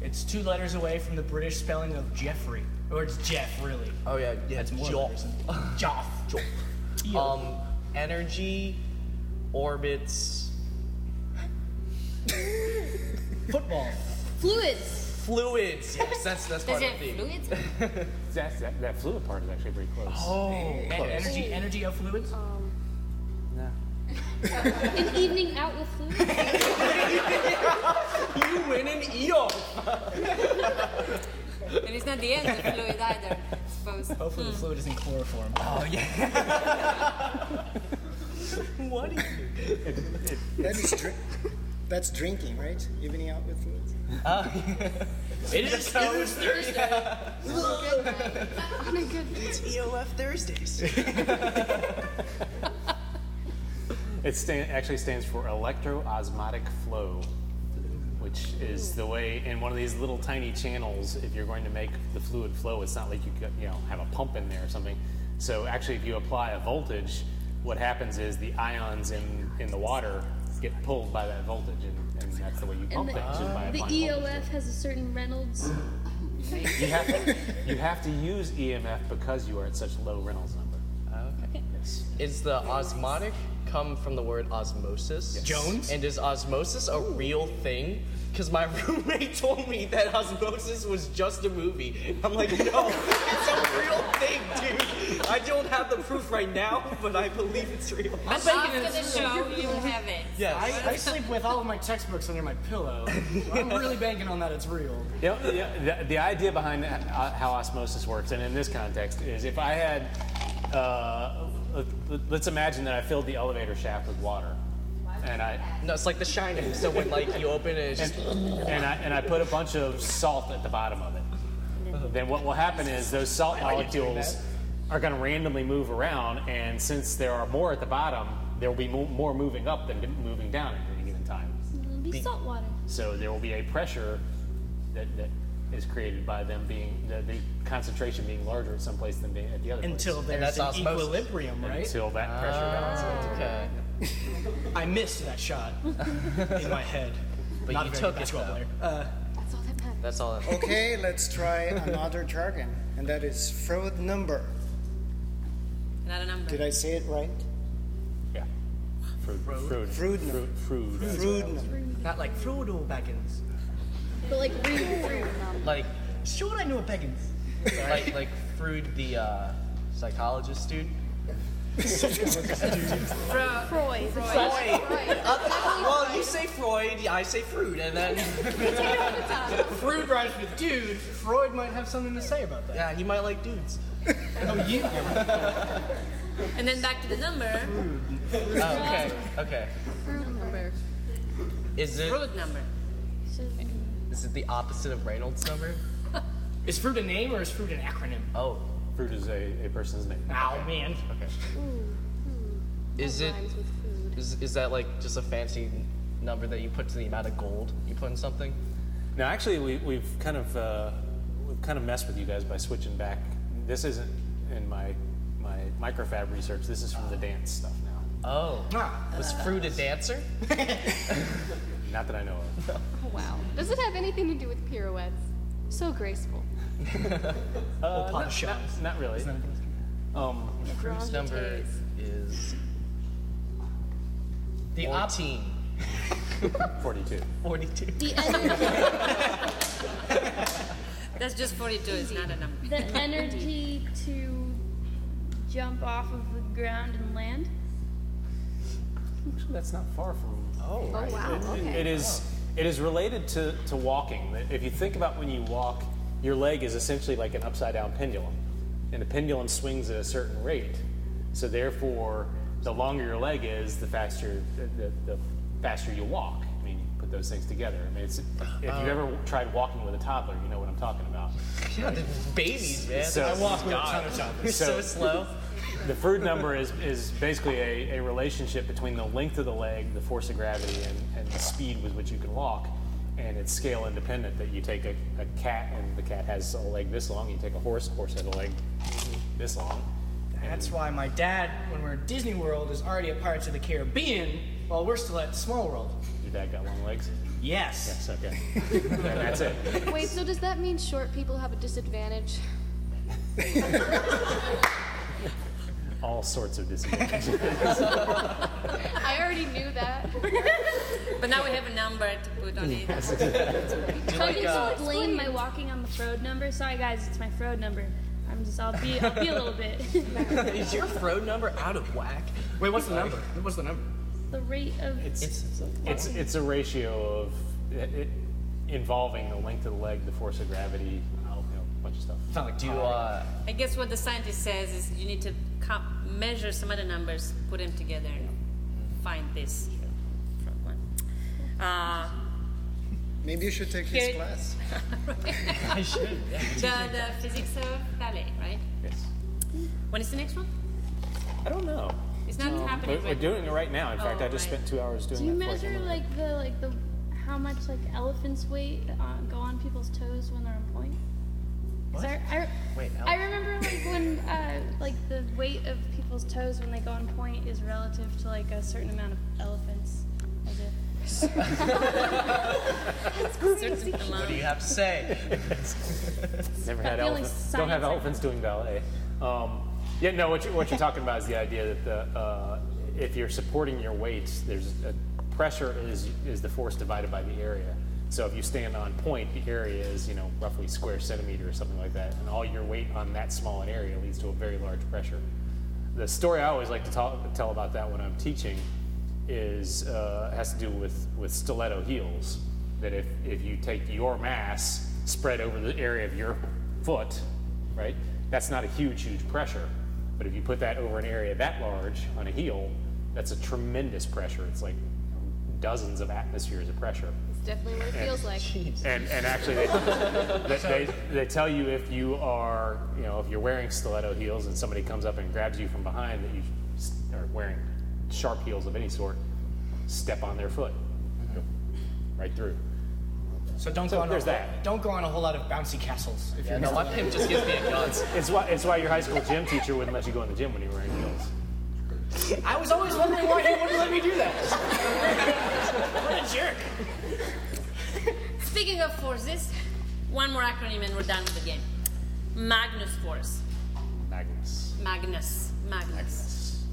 It's two letters away from the British spelling of Jeffrey. Or it's Jeff, really. Oh yeah, yeah. That's more Jolt. letters. Joff. EO. Um, energy orbits Football. Fluids. fluids. Yes, that's that's Is part it of the theme. fluids? That, that, that fluid part is actually pretty close. Oh, and energy, energy of fluids. Um, No. An evening out with fluids. You win an EO. And it's not the end of the fluid either, I suppose. Hopefully the hmm. fluid isn't chloroform. Oh yeah. what? do you That is dri- that's drinking, right? Evening out with fluids. Oh, it is, it is Thursday. On a good It's EOF Thursdays. It stand, actually stands for electroosmotic flow, which is the way in one of these little tiny channels. If you're going to make the fluid flow, it's not like you could, you know have a pump in there or something. So actually, if you apply a voltage, what happens is the ions in, in the water get pulled by that voltage, and, and that's the way you And pump the, things. is by uh, the applying voltage. EOF has a certain Reynolds. You have to, you have to use EOF because you are at such low Reynolds number. Oh, okay. Yes. Is the osmotic come from the word osmosis? Jones? And is osmosis a real thing? Because my roommate told me that osmosis was just a movie. I'm like, no, it's a real thing, dude. I don't have the proof right now, but I believe it's real. But after the show, you'll have it. Yes. I, I sleep with all of my textbooks under my pillow. I'm really banking on that it's real. Yeah, yeah, the, the idea behind that, uh, how osmosis works, and in this context, is if I had, uh, let- let's imagine that I filled the elevator shaft with water, and I No, it's like The Shining. So when like you open it, it's and, just and I and I put a bunch of salt at the bottom of it. Then what will happen is those salt molecules are going to randomly move around, and since there are more at the bottom, there will be mo- more moving up than moving down at any given time. It'll be salt water. So there will be a pressure that, that is created by them being the, the concentration being larger at some place than being at the other place. Until there's that's an osmosis. equilibrium, right? until that pressure balances. okay. I missed that shot in my head. But Not you a very took good it, basketball though. player. Uh, That's all that matters. That's all. That, Okay, let's try another jargon, and that is Freud number. Another number. Did I say it right? Yeah. Fruit. Fruit. Fruit. Fruit. Fruit. Freud number. not like Frodo Baggins. But like real fruit. like, Sure, I know a Baggins. like, like Freud, the uh, psychologist dude. Freud. Well, you say Freud, yeah, I say Freud, and then Freud rhymes with dude. Freud might have something to say about that. yeah, he might like dudes. Oh, you. And then back to the number. Oh, okay, okay. Fruit number. Is it Fruit number. Is it the opposite of Reynolds number? Is fruit a name or is fruit an acronym? Oh, Fruit is a, a person's name. Ow, man. is it Rhymes with food. is, is that like just a fancy number that you put to the amount of gold you put in something? Now, actually, we, we've kind of uh, we've kind of messed with you guys by switching back. This isn't in my my microfab research. This is from the dance stuff now. Oh, Ah. was Fruit a dancer? Not that I know of. Oh, wow. Does it have anything to do with pirouettes? So graceful. Uh, pot not, shots. not, not really. Um, Fruit's number is The op- 14. 42. 42. The energy. That's just 42. It's not a number. The energy to jump off of the ground and land. Actually, that's not far from. Oh, Oh wow. It- Okay. it is. It is related to, to walking. If you think about when you walk, your leg is essentially like an upside down pendulum, and the pendulum swings at a certain rate. So therefore, the longer your leg is, the faster the, the, the faster you walk. I mean, you put those things together. I mean, it's, if you've uh, ever tried walking with a toddler, you know what I'm talking about. Yeah, the babies, man. So- I walk with a God. ton of toddlers. You're so, So- slow. The Froude number is, is basically a, a relationship between the length of the leg, the force of gravity, and, and the speed with which you can walk. And it's scale independent that you take a, a cat and the cat has a leg this long, you take a horse, the horse has a leg this long. That's why my dad, when we're at Disney World, is already at Pirates of the Caribbean, while we're still at Small World. Your dad got long legs? Yes. Yes, okay. and that's it. Wait, so does that mean short people have a disadvantage? All sorts of disadvantages. I already knew that. But now we have a number to put on it. How do you uh, explain my walking on the Froude number? Sorry guys, it's my Froude number. I'm just I'll be I'll be a little bit. Is your Froude number out of whack? Wait, what's the number? What's the number? the rate of It's, It's, it's, it's a ratio of it, it, involving the length of the leg, the force of gravity, a bunch of stuff. It's not like do you, uh, I guess what the scientist says is you need to co- measure some other numbers, put them together, and find this front one. Uh, Maybe you should take Here- his class. I should. Yeah. the, the physics of ballet, right? Yes. When is the next one? I don't know. It's not happening We're, we're right doing it right now. In fact, Oh, I just right. spent two hours doing Do you that. for measure them. like the like the how much like elephants weight uh, go on people's toes when they're on point? 'Cause I, I, Wait, I remember like when uh, like the weight of people's toes when they go on point is relative to like a certain amount of elephants. As if Certain What do you have to say? Never had feeling elephants. Don't have science elephants doing ballet. Um, yeah, no. What, you, what you're talking about is the idea that the, uh, if you're supporting your weight, there's a, pressure is is the force divided by the area. So if you stand on point, the area is you know roughly square centimeter or something like that, and all your weight on that small an area leads to a very large pressure. The story I always like to talk, tell about that when I'm teaching is uh, has to do with with stiletto heels. That if if you take your mass spread over the area of your foot, right, that's not a huge huge pressure. But if you put that over an area that large on a heel, that's a tremendous pressure. It's like dozens of atmospheres of pressure. It's definitely what it feels like. And, and actually, they, they, they, they tell you if you are, you know, if you're wearing stiletto heels and somebody comes up and grabs you from behind that you s- are wearing sharp heels of any sort, step on their foot, Go right through. So don't So go on there's a, that. Don't go on a whole lot of bouncy castles. If Yeah, you're no, my pimp just gives me a gun. It's why, it's why your high school gym teacher wouldn't let you go in the gym when you were wearing heels. I was always wondering why he wouldn't let me do that. what a jerk. Speaking of forces, one more acronym and we're done with the game. Magnus Force. Magnus. Magnus. Magnus. Magnus.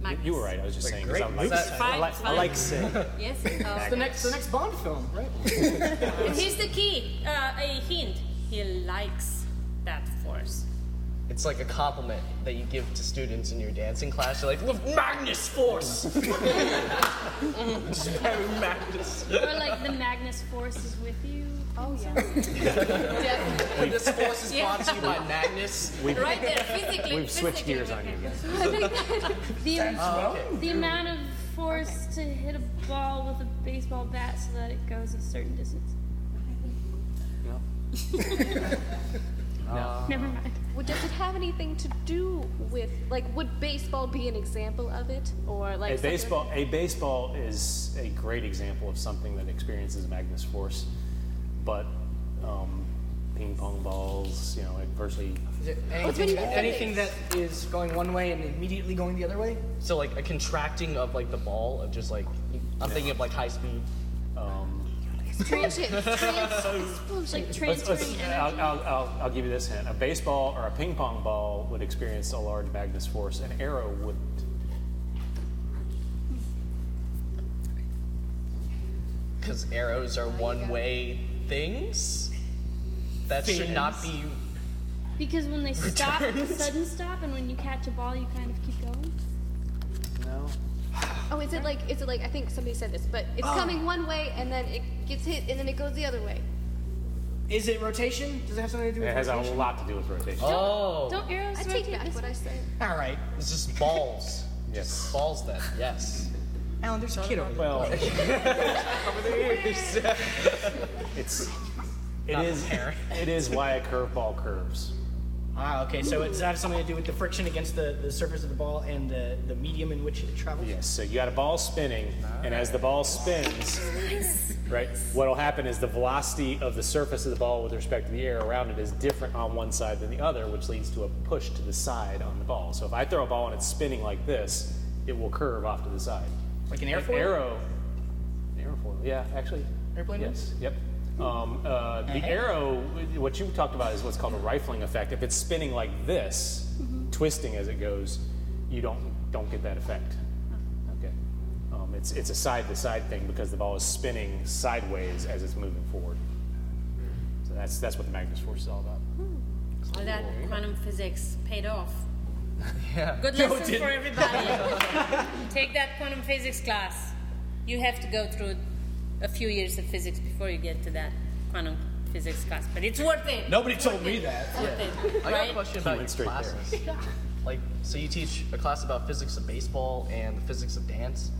You, Magnus. you were right. I was just saying. 'cause I great like, movie. I like, I like saying. Yes. Uh, The next, the next Bond film, right? and here's the key. Uh, a hint. He likes that force. It's like a compliment that you give to students in your dancing class. You're like, with Magnus Force! Just very Magnus. or like the Magnus Force is with you. Oh yeah. Definitely. This force is brought to you by Magnus. Right there, physically. We've switched physically gears on you him. guys. The, the amount of force to hit a ball with a baseball bat so that it goes a certain distance. Never mind. Well, does it have anything to do with like would baseball be an example of it or like A something- baseball, a baseball is a great example of something that experiences Magnus force, but um, ping pong balls, you know, it virtually. Is it anything, been anything that is going one way and immediately going the other way? So like a contracting of like the ball of just like I'm thinking of like high speed. Um, Transient. Trans- like let's, let's. I'll, I'll, I'll, I'll give you this hint: a baseball or a ping pong ball would experience a large Magnus force. An arrow wouldn't. Because arrows are one-way things. that should not be. Because when they stop, the Returns. sudden stop, and when you catch a ball, you kind of keep going. No. Oh, is it like is it like I think somebody said this, but it's ah. coming one way and then it gets hit and then it goes the other way. Is it rotation? Does it have something to do with It has a rotation? lot to do with rotation. Oh, Don't arrows I rotate take back this what way? I said. All right. it's just balls. Yes. Balls then. Yes. Alan, there's a kid over there. Well, it's it Not is parent. it is why a curveball curves. Ah, okay. So it does that have something to do with the friction against the, the surface of the ball and the, the medium in which it travels? Yes. So you got a ball spinning, and as the ball spins, right, what'll happen is the velocity of the surface of the ball with respect to the air around it is different on one side than the other, which leads to a push to the side on the ball. So if I throw a ball and it's spinning like this, it will curve off to the side. Like an An airfoil? arrow. An airfoil. Yeah, actually. Airplane Yes. Yep. Um, uh, the arrow, what you talked about is what's called a rifling effect. If it's spinning like this, twisting as it goes, you don't don't get that effect. Okay. Um, it's it's a side to side thing because the ball is spinning sideways as it's moving forward. So that's that's what the Magnus force is all about. All that quantum physics paid off. Yeah. Good No, lesson for everybody. Take that quantum physics class. You have to go through a few years of physics before you get to that quantum physics class, but it's worth it. Nobody told me that. Worth it, I got a right? question about went your straight there. classes. Like, so you teach a class about physics of baseball and the physics of dance.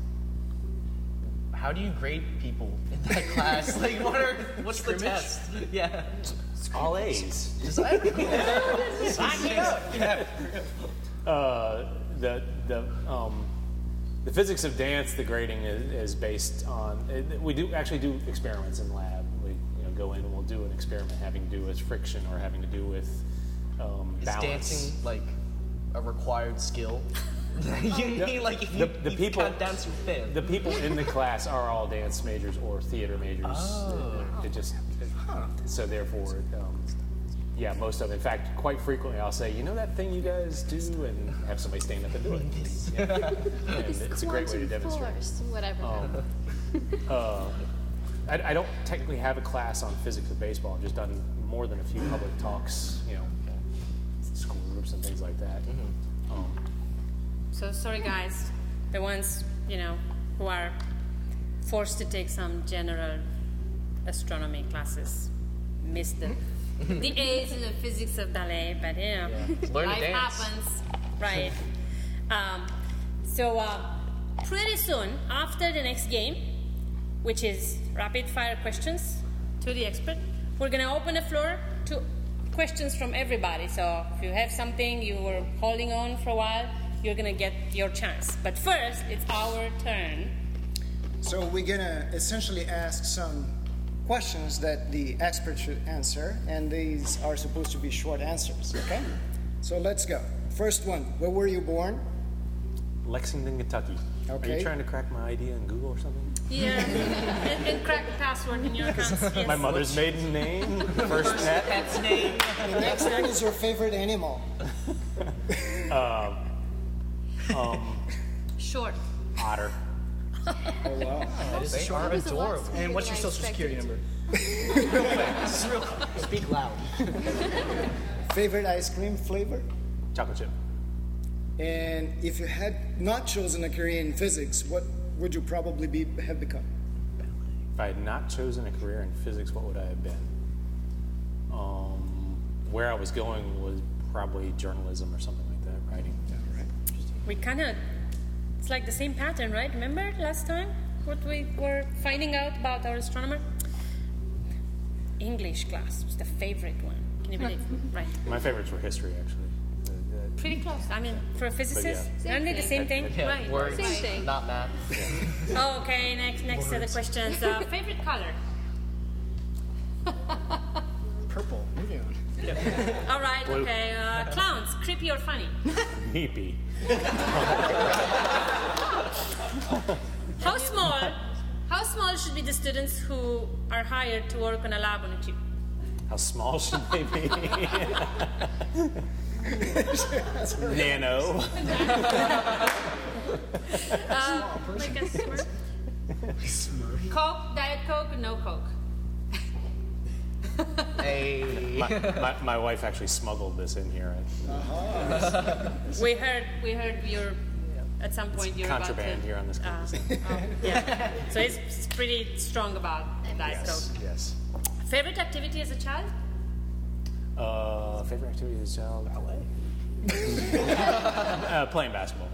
How do you grade people in that class? Like, what are what's the test? Yeah. All A's. Just, I, Uh, the the um, the physics of dance, the grading is, is based on. It, we do actually do experiments in lab. We you know go in and we'll do an experiment having to do with friction or having to do with um, is balance. dancing like a required skill? you mean like if you, The- the you people- can't dance, you fail? The people in the class are all dance majors or theater majors. Oh. It, it just it- so therefore, um, yeah, most of. it. In fact, quite frequently, I'll say, you know that thing you guys do, and have somebody stand up and do it. Yeah. And it's a great way to quantum demonstrate. force, whatever. Um, uh, I, I don't technically have a class on physics of baseball. I've just done more than a few public talks, you know, school groups and things like that. Um, So sorry, guys, the ones you know who are forced to take some general astronomy classes missed the the A's in the physics of ballet, but you know, Yeah. Learn life dance. happens, right? um, so uh, pretty soon after the next game, which is rapid fire questions to the expert, we're gonna open the floor to questions from everybody. So if you have something you were holding on for a while, you're gonna get your chance. But first, it's our turn. So we're gonna essentially ask some questions that the expert should answer, and these are supposed to be short answers. Okay? So let's go. First one: Where were you born? Lexington, Kentucky. Okay. Are you trying to crack my idea in Google or something? Yeah, and, and crack the password in your accounts. Yes. My mother's maiden name, first pet. Pet's name. The next one is your favorite animal. Um, um, short. Otter. Oh wow! They are was the last adorable. And what's your social security expected? number? Speak loud. Favorite ice cream flavor? Chocolate chip. And if you had not chosen a career in physics, what would you probably be have become? If I had not chosen a career in physics, what would I have been? Um, where I was going was probably journalism or something like that, writing. Yeah, Right? We kind of, it's like the same pattern, right? Remember last time what we were finding out about our astronomer? English class was the favorite one. Can you believe? right. My favorites were history, actually. The- the- Pretty close. I mean, for a physicist, Same aren't they the same thing? Yeah, right. words, Same thing. not math. Oh, okay. Next, next set of questions. Uh, favorite color? Purple. Moving on. All right. Okay. Uh, clowns, creepy or funny? Meepy. How small? How small should be the students who are hired to work on a lab on a tube? How small should they be? Nano. Like a Smurf? Coke, Diet Coke, no Coke? Hey. My, my, my wife actually smuggled this in here. We heard, we heard you're, at some point you're about to. Contraband here on this uh, campus. oh, yeah. So it's, it's pretty strong about that. yes, So, yes. favorite activity as a child? Uh, favorite activity as a child? uh, playing basketball.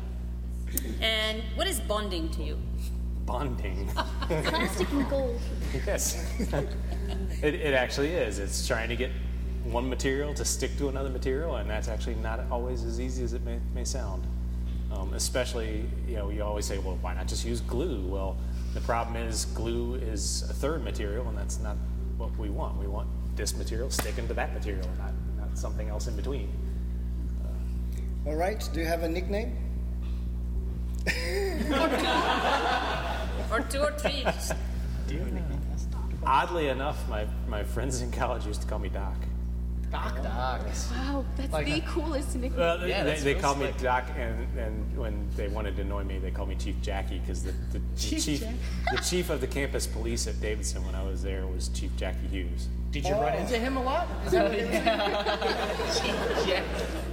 And what is bonding to you? Bonding. Plastic and gold. yes. it, it actually is. It's trying to get one material to stick to another material, and that's actually not always as easy as it may, may sound. Um, especially, you know, you always say, well, why not just use glue? Well, the problem is glue is a third material, and that's not what we want. We want this material sticking to that material, not, not something else in between. All right. Do you have a nickname? Or two or three? Oddly enough, my, my friends in college used to call me Doc. Doc, doc. Wow, that's Like the a- coolest nickname. Well, they, Yeah, they, that's they real called me slick. Doc, and, and when they wanted to annoy me, they called me Chief Jackie because the, the, the chief the chief of the campus police at Davidson when I was there was Chief Jackie Hughes. Did you run into him a lot? Is that what it is? Yeah.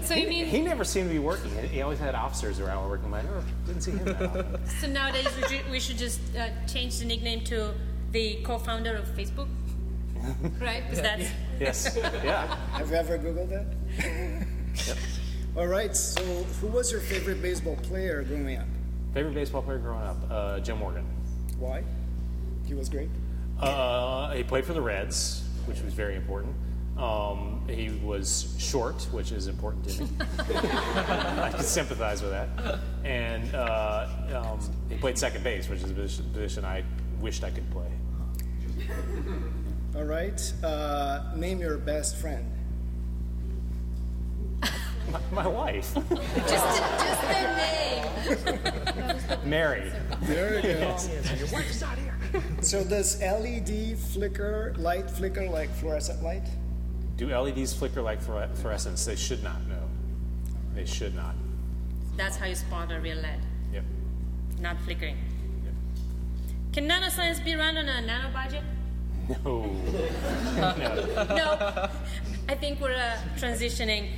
So you mean, He never seemed to be working. He always had officers around working. I never didn't see him that often. so nowadays we, ju- we should just uh, change the nickname to the co-founder of Facebook? Right? Because that's Yes, yeah. Have you ever Googled that? All right. So, who was your favorite baseball player growing up? Favorite baseball player growing up? Uh, Joe Morgan. Why? He was great. Uh, he played for the Reds, which was very important. Um, he was short, which is important to me. I can sympathize with that. And uh, um, he played second base, which is a position- position I wished I could play. All right. Uh, name your best friend. My, my wife, just, just the name. Mary. There it is. Your wife's not here. So, does LED flicker, light flicker like fluorescent light? Do LEDs flicker like fluore- fluorescence? They should not. No, they should not. That's how you spot a real LED, Yep. not flickering. Yep. Can nanoscience be run on a nano budget? No. no. No. I think we're uh, transitioning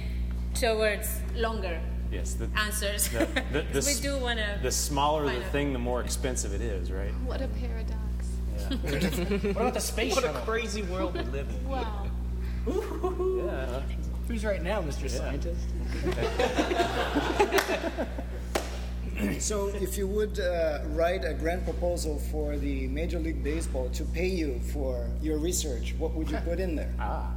towards longer Yes. The, answers. the, the, the, we do want to. the smaller the out. thing, the more expensive it is, right? What a paradox. What about the space What a crazy world we live in. Wow. Yeah. Who's right now, Mr. Yeah. Scientist? So, if you would uh, write a grant proposal for the Major League Baseball to pay you for your research, what would you put in there? Ah.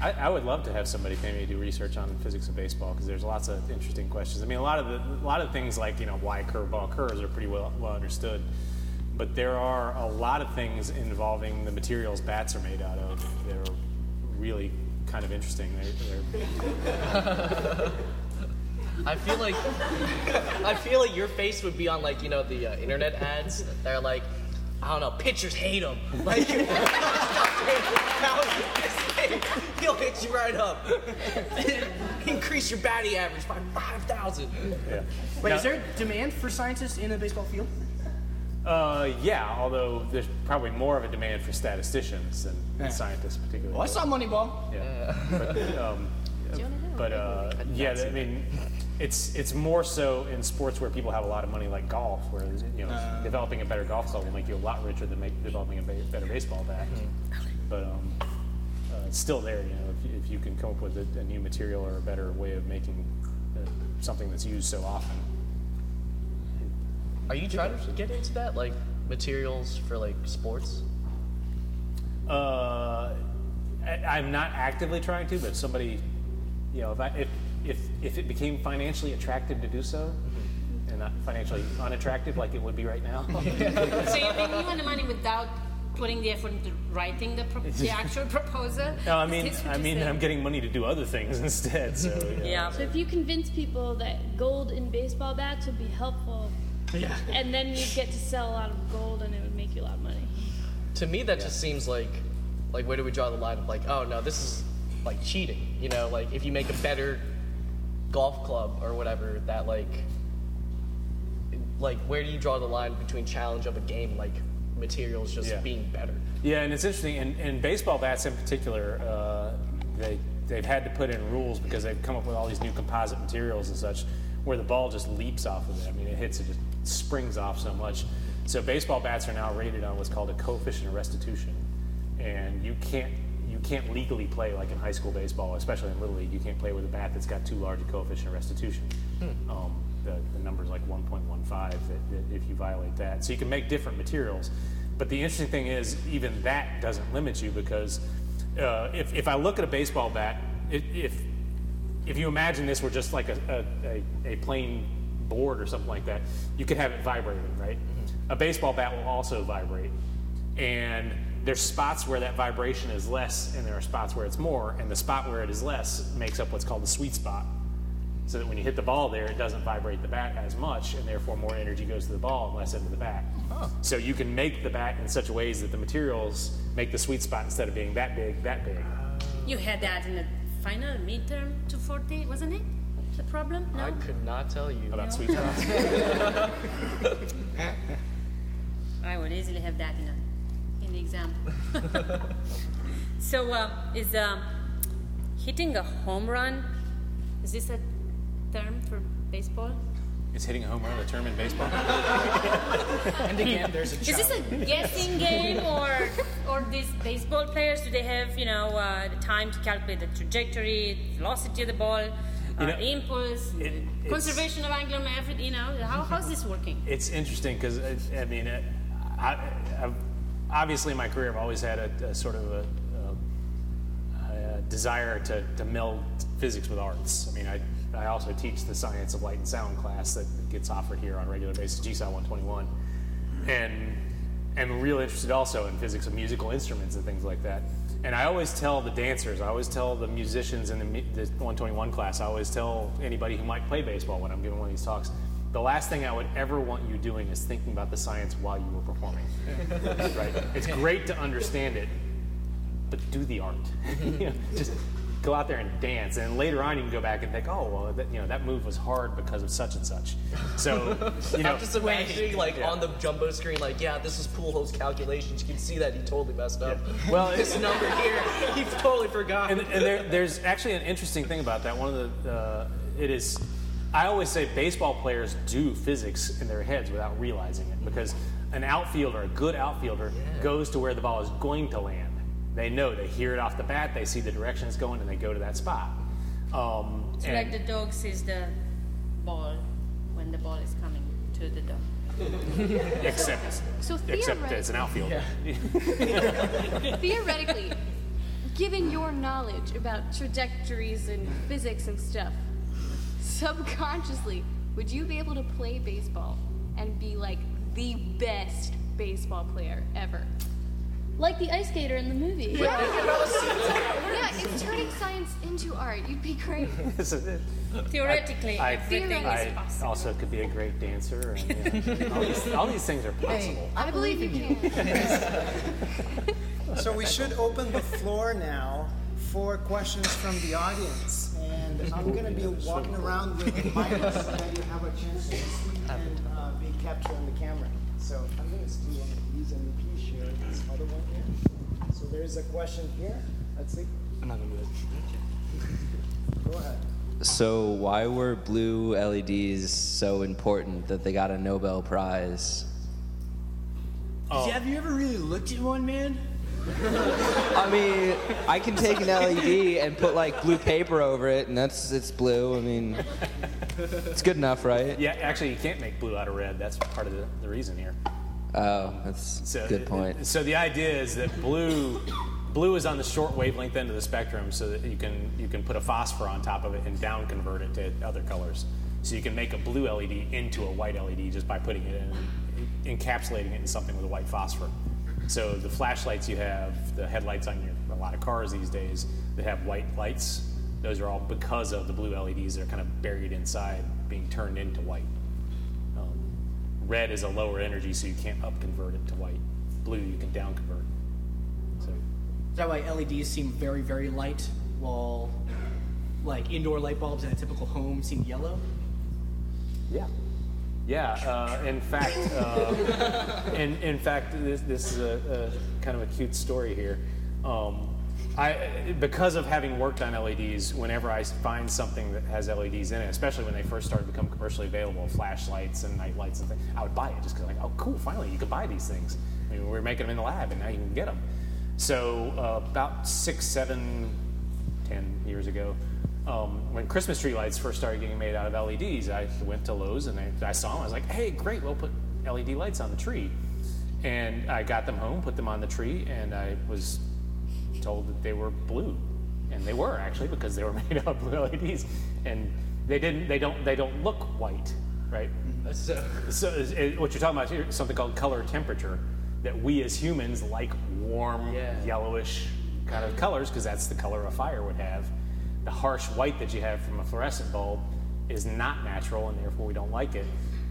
I, I would love to have somebody pay me to do research on physics of baseball because there's lots of interesting questions. I mean, a lot of the, a lot of things like you know why curveball curves are pretty well well understood, but there are a lot of things involving the materials bats are made out of that are really kind of interesting. They're, they're, I feel like I feel like your face would be on like you know the uh, internet ads that are like I don't know pitchers hate them like he'll hit you right up increase your batting average by five thousand yeah. Wait, Now- is there demand for scientists in the baseball field? Uh, yeah, although there's probably more of a demand for statisticians than Yeah. scientists, particularly. Well, I saw Moneyball. Yeah. But, um, but uh, yeah, I mean, it's it's more so in sports where people have a lot of money, like golf, where you know developing a better golf club will make you a lot richer than make, developing a better baseball bat. But um, uh, it's still there, you know, if you, if you can come up with a, a new material or a better way of making uh, something that's used so often. are you trying to get into that like materials for like sports Uh, I, I'm not actively trying to, but if somebody, you know, if I if if, if it became financially attractive to do so, mm-hmm. and not financially unattractive like it would be right now, So you think you want the money without putting the effort into writing the, pro- the actual proposal? no, I mean, I mean, saying? I'm getting money to do other things instead. So you know. Yeah. So if you convince people that gold in baseball bats would be helpful, Yeah. and then you'd get to sell a lot of gold and it would make you a lot of money. to me that just seems like like where do we draw the line of like oh no this is like cheating you know like if you make a better golf club or whatever that like like where do you draw the line between challenge of a game like materials just Yeah. being better. Yeah, and it's interesting. In, in baseball bats in particular, uh, they they've had to put in rules because they've come up with all these new composite materials and such, where the ball just leaps off of it. I mean, it hits it just springs off so much. So baseball bats are now rated on what's called a coefficient of restitution, and you can't you can't legally play like in high school baseball, especially in little league. You can't play with a bat that's got too large a coefficient of restitution. Um, the, the number's like 1.15 that, that if you violate that. So you can make different materials. But the interesting thing is, even that doesn't limit you because uh, if, if I look at a baseball bat, it, if if you imagine this were just like a, a, a, a plain board or something like that, you could have it vibrating, right? A baseball bat will also vibrate. And there's spots where that vibration is less, and there are spots where it's more, and the spot where it is less makes up what's called the sweet spot. So that when you hit the ball there, it doesn't vibrate the bat as much, and therefore more energy goes to the ball and less into the bat. So you can make the bat in such ways that the materials make the sweet spot instead of being that big, that big. You had that in the final midterm 240, wasn't it? The problem? No. I could not tell you. About sweet spots. I would easily have that in, a, in the exam. so, uh, is um, hitting a home run, is this a term for baseball? Is hitting a home run a term in baseball? And again, there's a Is this a guessing game, or or these baseball players do they have you know uh, the time to calculate the trajectory, velocity of the ball, uh, know, impulse, it- conservation of angular method? You know how how's this working? It's interesting because I, I mean, uh, I, I've, obviously in my career I've always had a, a sort of a, a, a desire to, to meld physics with arts. I mean, I, I also teach the science of light and sound class that gets offered here on a regular basis, GSI 121, and am real interested also in physics of musical instruments and things like that. And I always tell the dancers, I always tell the musicians in the, the 121 class, I always tell anybody who might play baseball when I'm giving one of these talks, the last thing I would ever want you doing is thinking about the science while you were performing. right? It's great to understand it, but do the art. You know, just go out there and dance, and later on you can go back and think, oh, well, that, you know, that move was hard because of such and such. So, you know, I'm just imagining, like, on the jumbo screen, like, yeah, this is Poolhole's calculations. You can see that he totally messed up. well, this number here, he totally forgot. and, and there, there's actually an interesting thing about that. One of the, uh, it is, I always say baseball players do physics in their heads without realizing it because an outfielder, a good outfielder, goes to where the ball is going to land. They know, they hear it off the bat, they see the direction it's going, and they go to that spot. Um, So like the dog sees the ball when the ball is coming to the dog. except, So except it's an outfielder. theoretically, given your knowledge about trajectories and physics and stuff, subconsciously, would you be able to play baseball and be like the best baseball player ever? Like the ice skater in the movie. Yeah, it's turning science into art. You'd be great. Theoretically, I- everything I is possible. also it could be a great dancer. And, you know, all, these, all these things are possible. I believe you can. So we should open the floor now for questions from the audience. And I'm going to be walking around with the mic so that you have a chance to speak and uh, be captured on the camera. So I'm going to steal one of these and please share this other one here. So there's a question here. Let's see. I'm not gonna do it. Go ahead. So why were blue LEDs so important that they got a Nobel Prize? See, have you ever really looked at one, man? I mean, I can take an LED and put like blue paper over it, and that's it's blue. I mean, it's good enough, right? Yeah, actually, you can't make blue out of red. That's part of the, the reason here. Oh, that's So, a good point. So the idea is that blue, blue is on the short wavelength end of the spectrum, so that you can you can put a phosphor on top of it and down convert it to other colors. So you can make a blue LED into a white LED just by putting it in, encapsulating it in something with a white phosphor. So the flashlights you have, the headlights on your, a lot of cars these days that have white lights, those are all because of the blue LEDs that are kind of buried inside, being turned into white. Um, red is a lower energy, so you can't up convert it to white. Blue, you can down convert. So Is that why LEDs seem very, very light, while like indoor light bulbs in a typical home seem yellow? yeah, Yeah, uh, in fact, uh, in, in fact, this, this is a, a kind of a cute story here. Um, I, because of having worked on LEDs, whenever I find something that has LEDs in it, especially when they first started to become commercially available, flashlights and night lights and things, I would buy it just because like, oh, cool, finally you can buy these things. I mean, we were making them in the lab, and now you can get them. So uh, about six, seven, ten years ago, um, when Christmas tree lights first started getting made out of LEDs, I went to Lowe's and I, I saw them. I was like, hey, great, we'll put LED lights on the tree. And I got them home, put them on the tree, and I was told that they were blue, and they were actually because they were made out of blue LEDs, and they didn't. They don't. They don't look white, right? So, So is- is- what you're talking about here is something called color temperature, that we as humans like warm, Yeah. yellowish kind of colors because that's the color a fire would have. The harsh white that you have from a fluorescent bulb is not natural, and therefore we don't like it.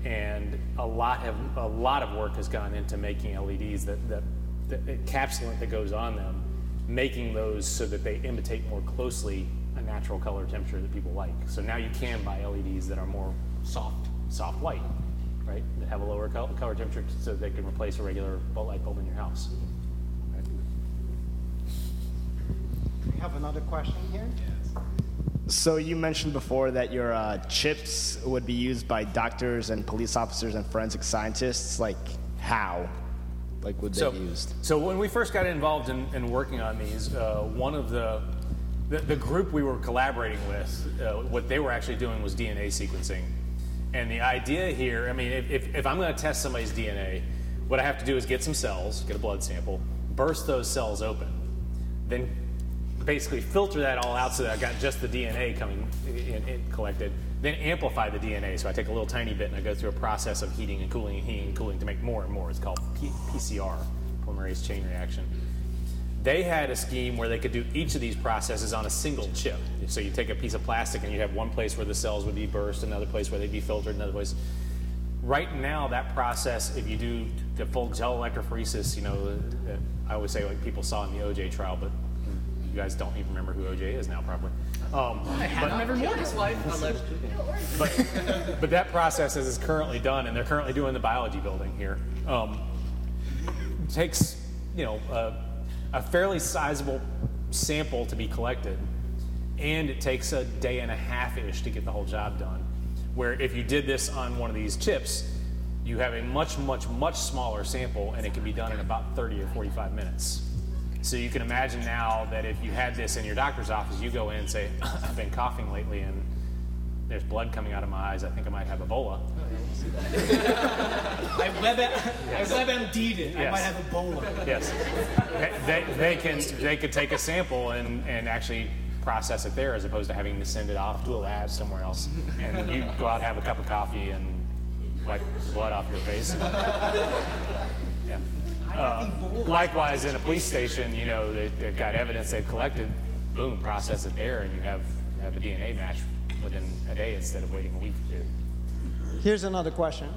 And a lot have a lot of work has gone into making LEDs that that the encapsulant that goes on them, making those so that they imitate more closely a natural color temperature that people like. So now you can buy LEDs that are more soft, soft white, right? That have a lower col- color temperature so they can replace a regular bulb light bulb in your house. Right? We have another question here. So you mentioned before that your uh, chips would be used by doctors and police officers and forensic scientists. Like how? Like would they So, be used? so when we first got involved in, in working on these, uh, one of the, the the group we were collaborating with, uh, what they were actually doing was DNA sequencing, and the idea here, I mean, if, if, if I'm going to test somebody's DNA, what I have to do is get some cells, get a blood sample, burst those cells open, then basically filter that all out so that I've got just the DNA coming in, in collected, then amplify the DNA. So I take a little tiny bit and I go through a process of heating and cooling and heating and cooling to make more and more. It's called P- PCR, polymerase chain reaction. They had a scheme where they could do each of these processes on a single chip. So you take a piece of plastic and you have one place where the cells would be burst, another place where they'd be filtered, another place. Right now, that process, if you do the full gel electrophoresis, you know, uh, I always say like people saw in the OJ trial, but you guys don't even remember who OJ is now, probably. Um, but, his life unless but, but that process is currently done, and they're currently doing the biology building here. Um, takes, you know, a, a fairly sizable sample to be collected, and it takes a day and a half ish to get the whole job done. Where if you did this on one of these chips, you have a much, much, much smaller sample, and it can be done in about 30 or 45 minutes. So you can imagine now that if you had this in your doctor's office, you go in and say, I've been coughing lately and there's blood coming out of my eyes. I think I might have Ebola. I web I WebMD'd it. I might have Ebola. Yes. They, they can they could take a sample and, and actually process it there as opposed to having to send it off to a lab somewhere else. And you go out, have a cup of coffee, and wipe blood off your face. Yeah. Uh, likewise, in a police station, you know, they, they've got evidence they've collected, boom, process it there, and you have, have a DNA match within a day instead of waiting a week or two. Here's another question.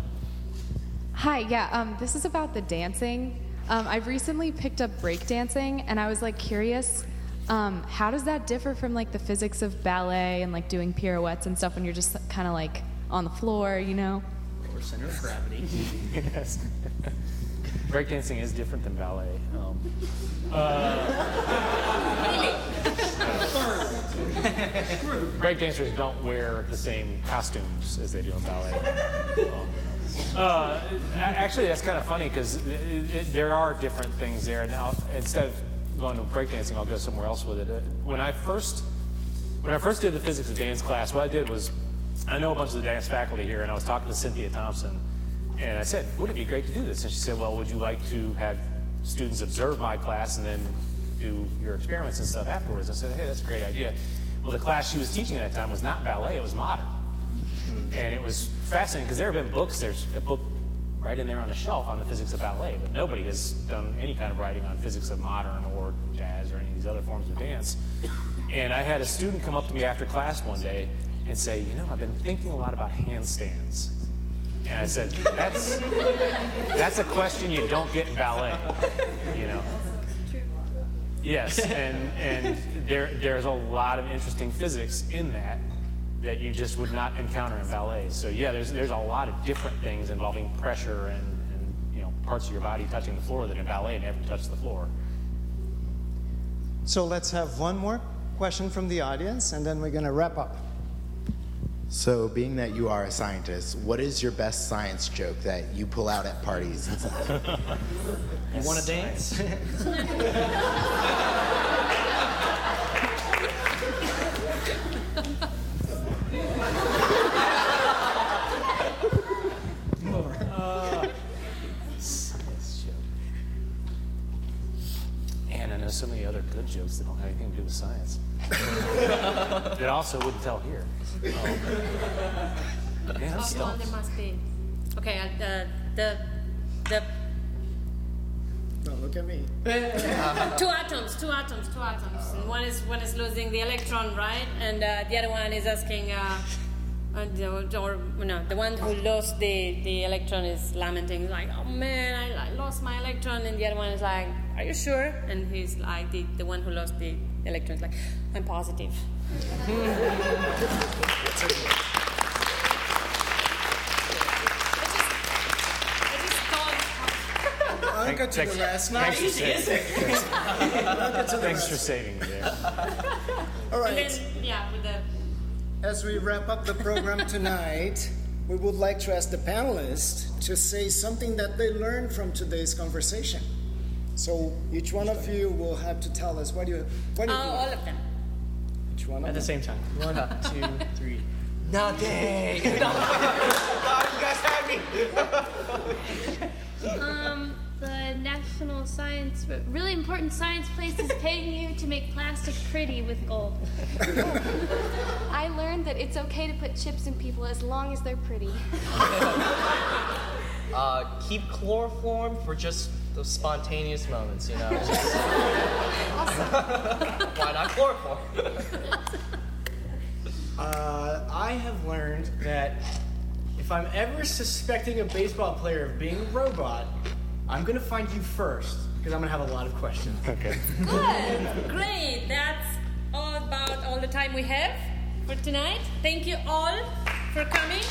Hi, yeah, um, this is about the dancing. Um, I've recently picked up breakdancing, and I was like curious, um, how does that differ from like the physics of ballet and like doing pirouettes and stuff when you're just kind of like on the floor, you know? Or center of gravity. yes. Breakdancing is different than ballet. Um, uh, breakdancers don't wear the same costumes as they do in ballet. Um, uh, actually, that's kind of funny because there are different things there. Now, instead of going to breakdancing, I'll go somewhere else with it. Uh, When I first when I first did the physics of dance class, what I did was, I know a bunch of the dance faculty here, and I was talking to Cynthia Thompson, and I said, wouldn't it be great to do this?" And she said, "Well, would you like to have students observe my class and then do your experiments and stuff afterwards?" I said, "Hey, that's a great idea." Well, the class she was teaching at that time was not ballet; it was modern, and it was fascinating because there have been books. There's a book right in there on the shelf on the physics of ballet, but nobody has done any kind of writing on physics of modern or jazz or any of these other forms of dance. And I had a student come up to me after class one day and say, You know, I've been thinking a lot about handstands. And I said, That's that's a question you don't get in ballet, you know. Yes, and and there there's a lot of interesting physics in that that you just would not encounter in ballet. So yeah, there's there's a lot of different things involving pressure and, and you know parts of your body touching the floor that in ballet never touch the floor. So let's have one more question from the audience, and then we're going to wrap up. So, being that you are a scientist, what is your best science joke that you pull out at parties? You want to dance? And so many other good jokes that don't have anything to do with science. that also wouldn't tell here. Um, yeah, I'm Oh, stumped. there must be. Okay, uh, the the the Don't look at me. two atoms, two atoms, two atoms. And one is one is losing the electron, right? And uh, the other one is asking, uh, uh, the- or no, the one who lost the, the electron is lamenting, like, oh man, I, I lost my electron. And the other one is like, are you sure? And he's like, the, the one who lost the electron is like, I'm positive. I just thought, I'll get to Thanks- the rest now. thanks for easy, saving- I'll get to the Thanks for saving me there. All and right. then, yeah, with the As we wrap up the program tonight, we would like to ask the panelists to say something that they learned from today's conversation. So each one of you will have to tell us what you what Oh, do you all of them. each one of At the them. same time. One, two, three. Nothing. you guys had me. Um, the national science, really important science place is paying you to make plastic pretty with gold. I learned that it's okay to put chips in people as long as they're pretty. Uh, keep chloroform for just those spontaneous moments, you know. Why not chloroform? Uh, I have learned that if I'm ever suspecting a baseball player of being a robot, I'm gonna find you first because I'm gonna have a lot of questions. Okay. Good. Great. That's all about all the time we have for tonight. Thank you all for coming.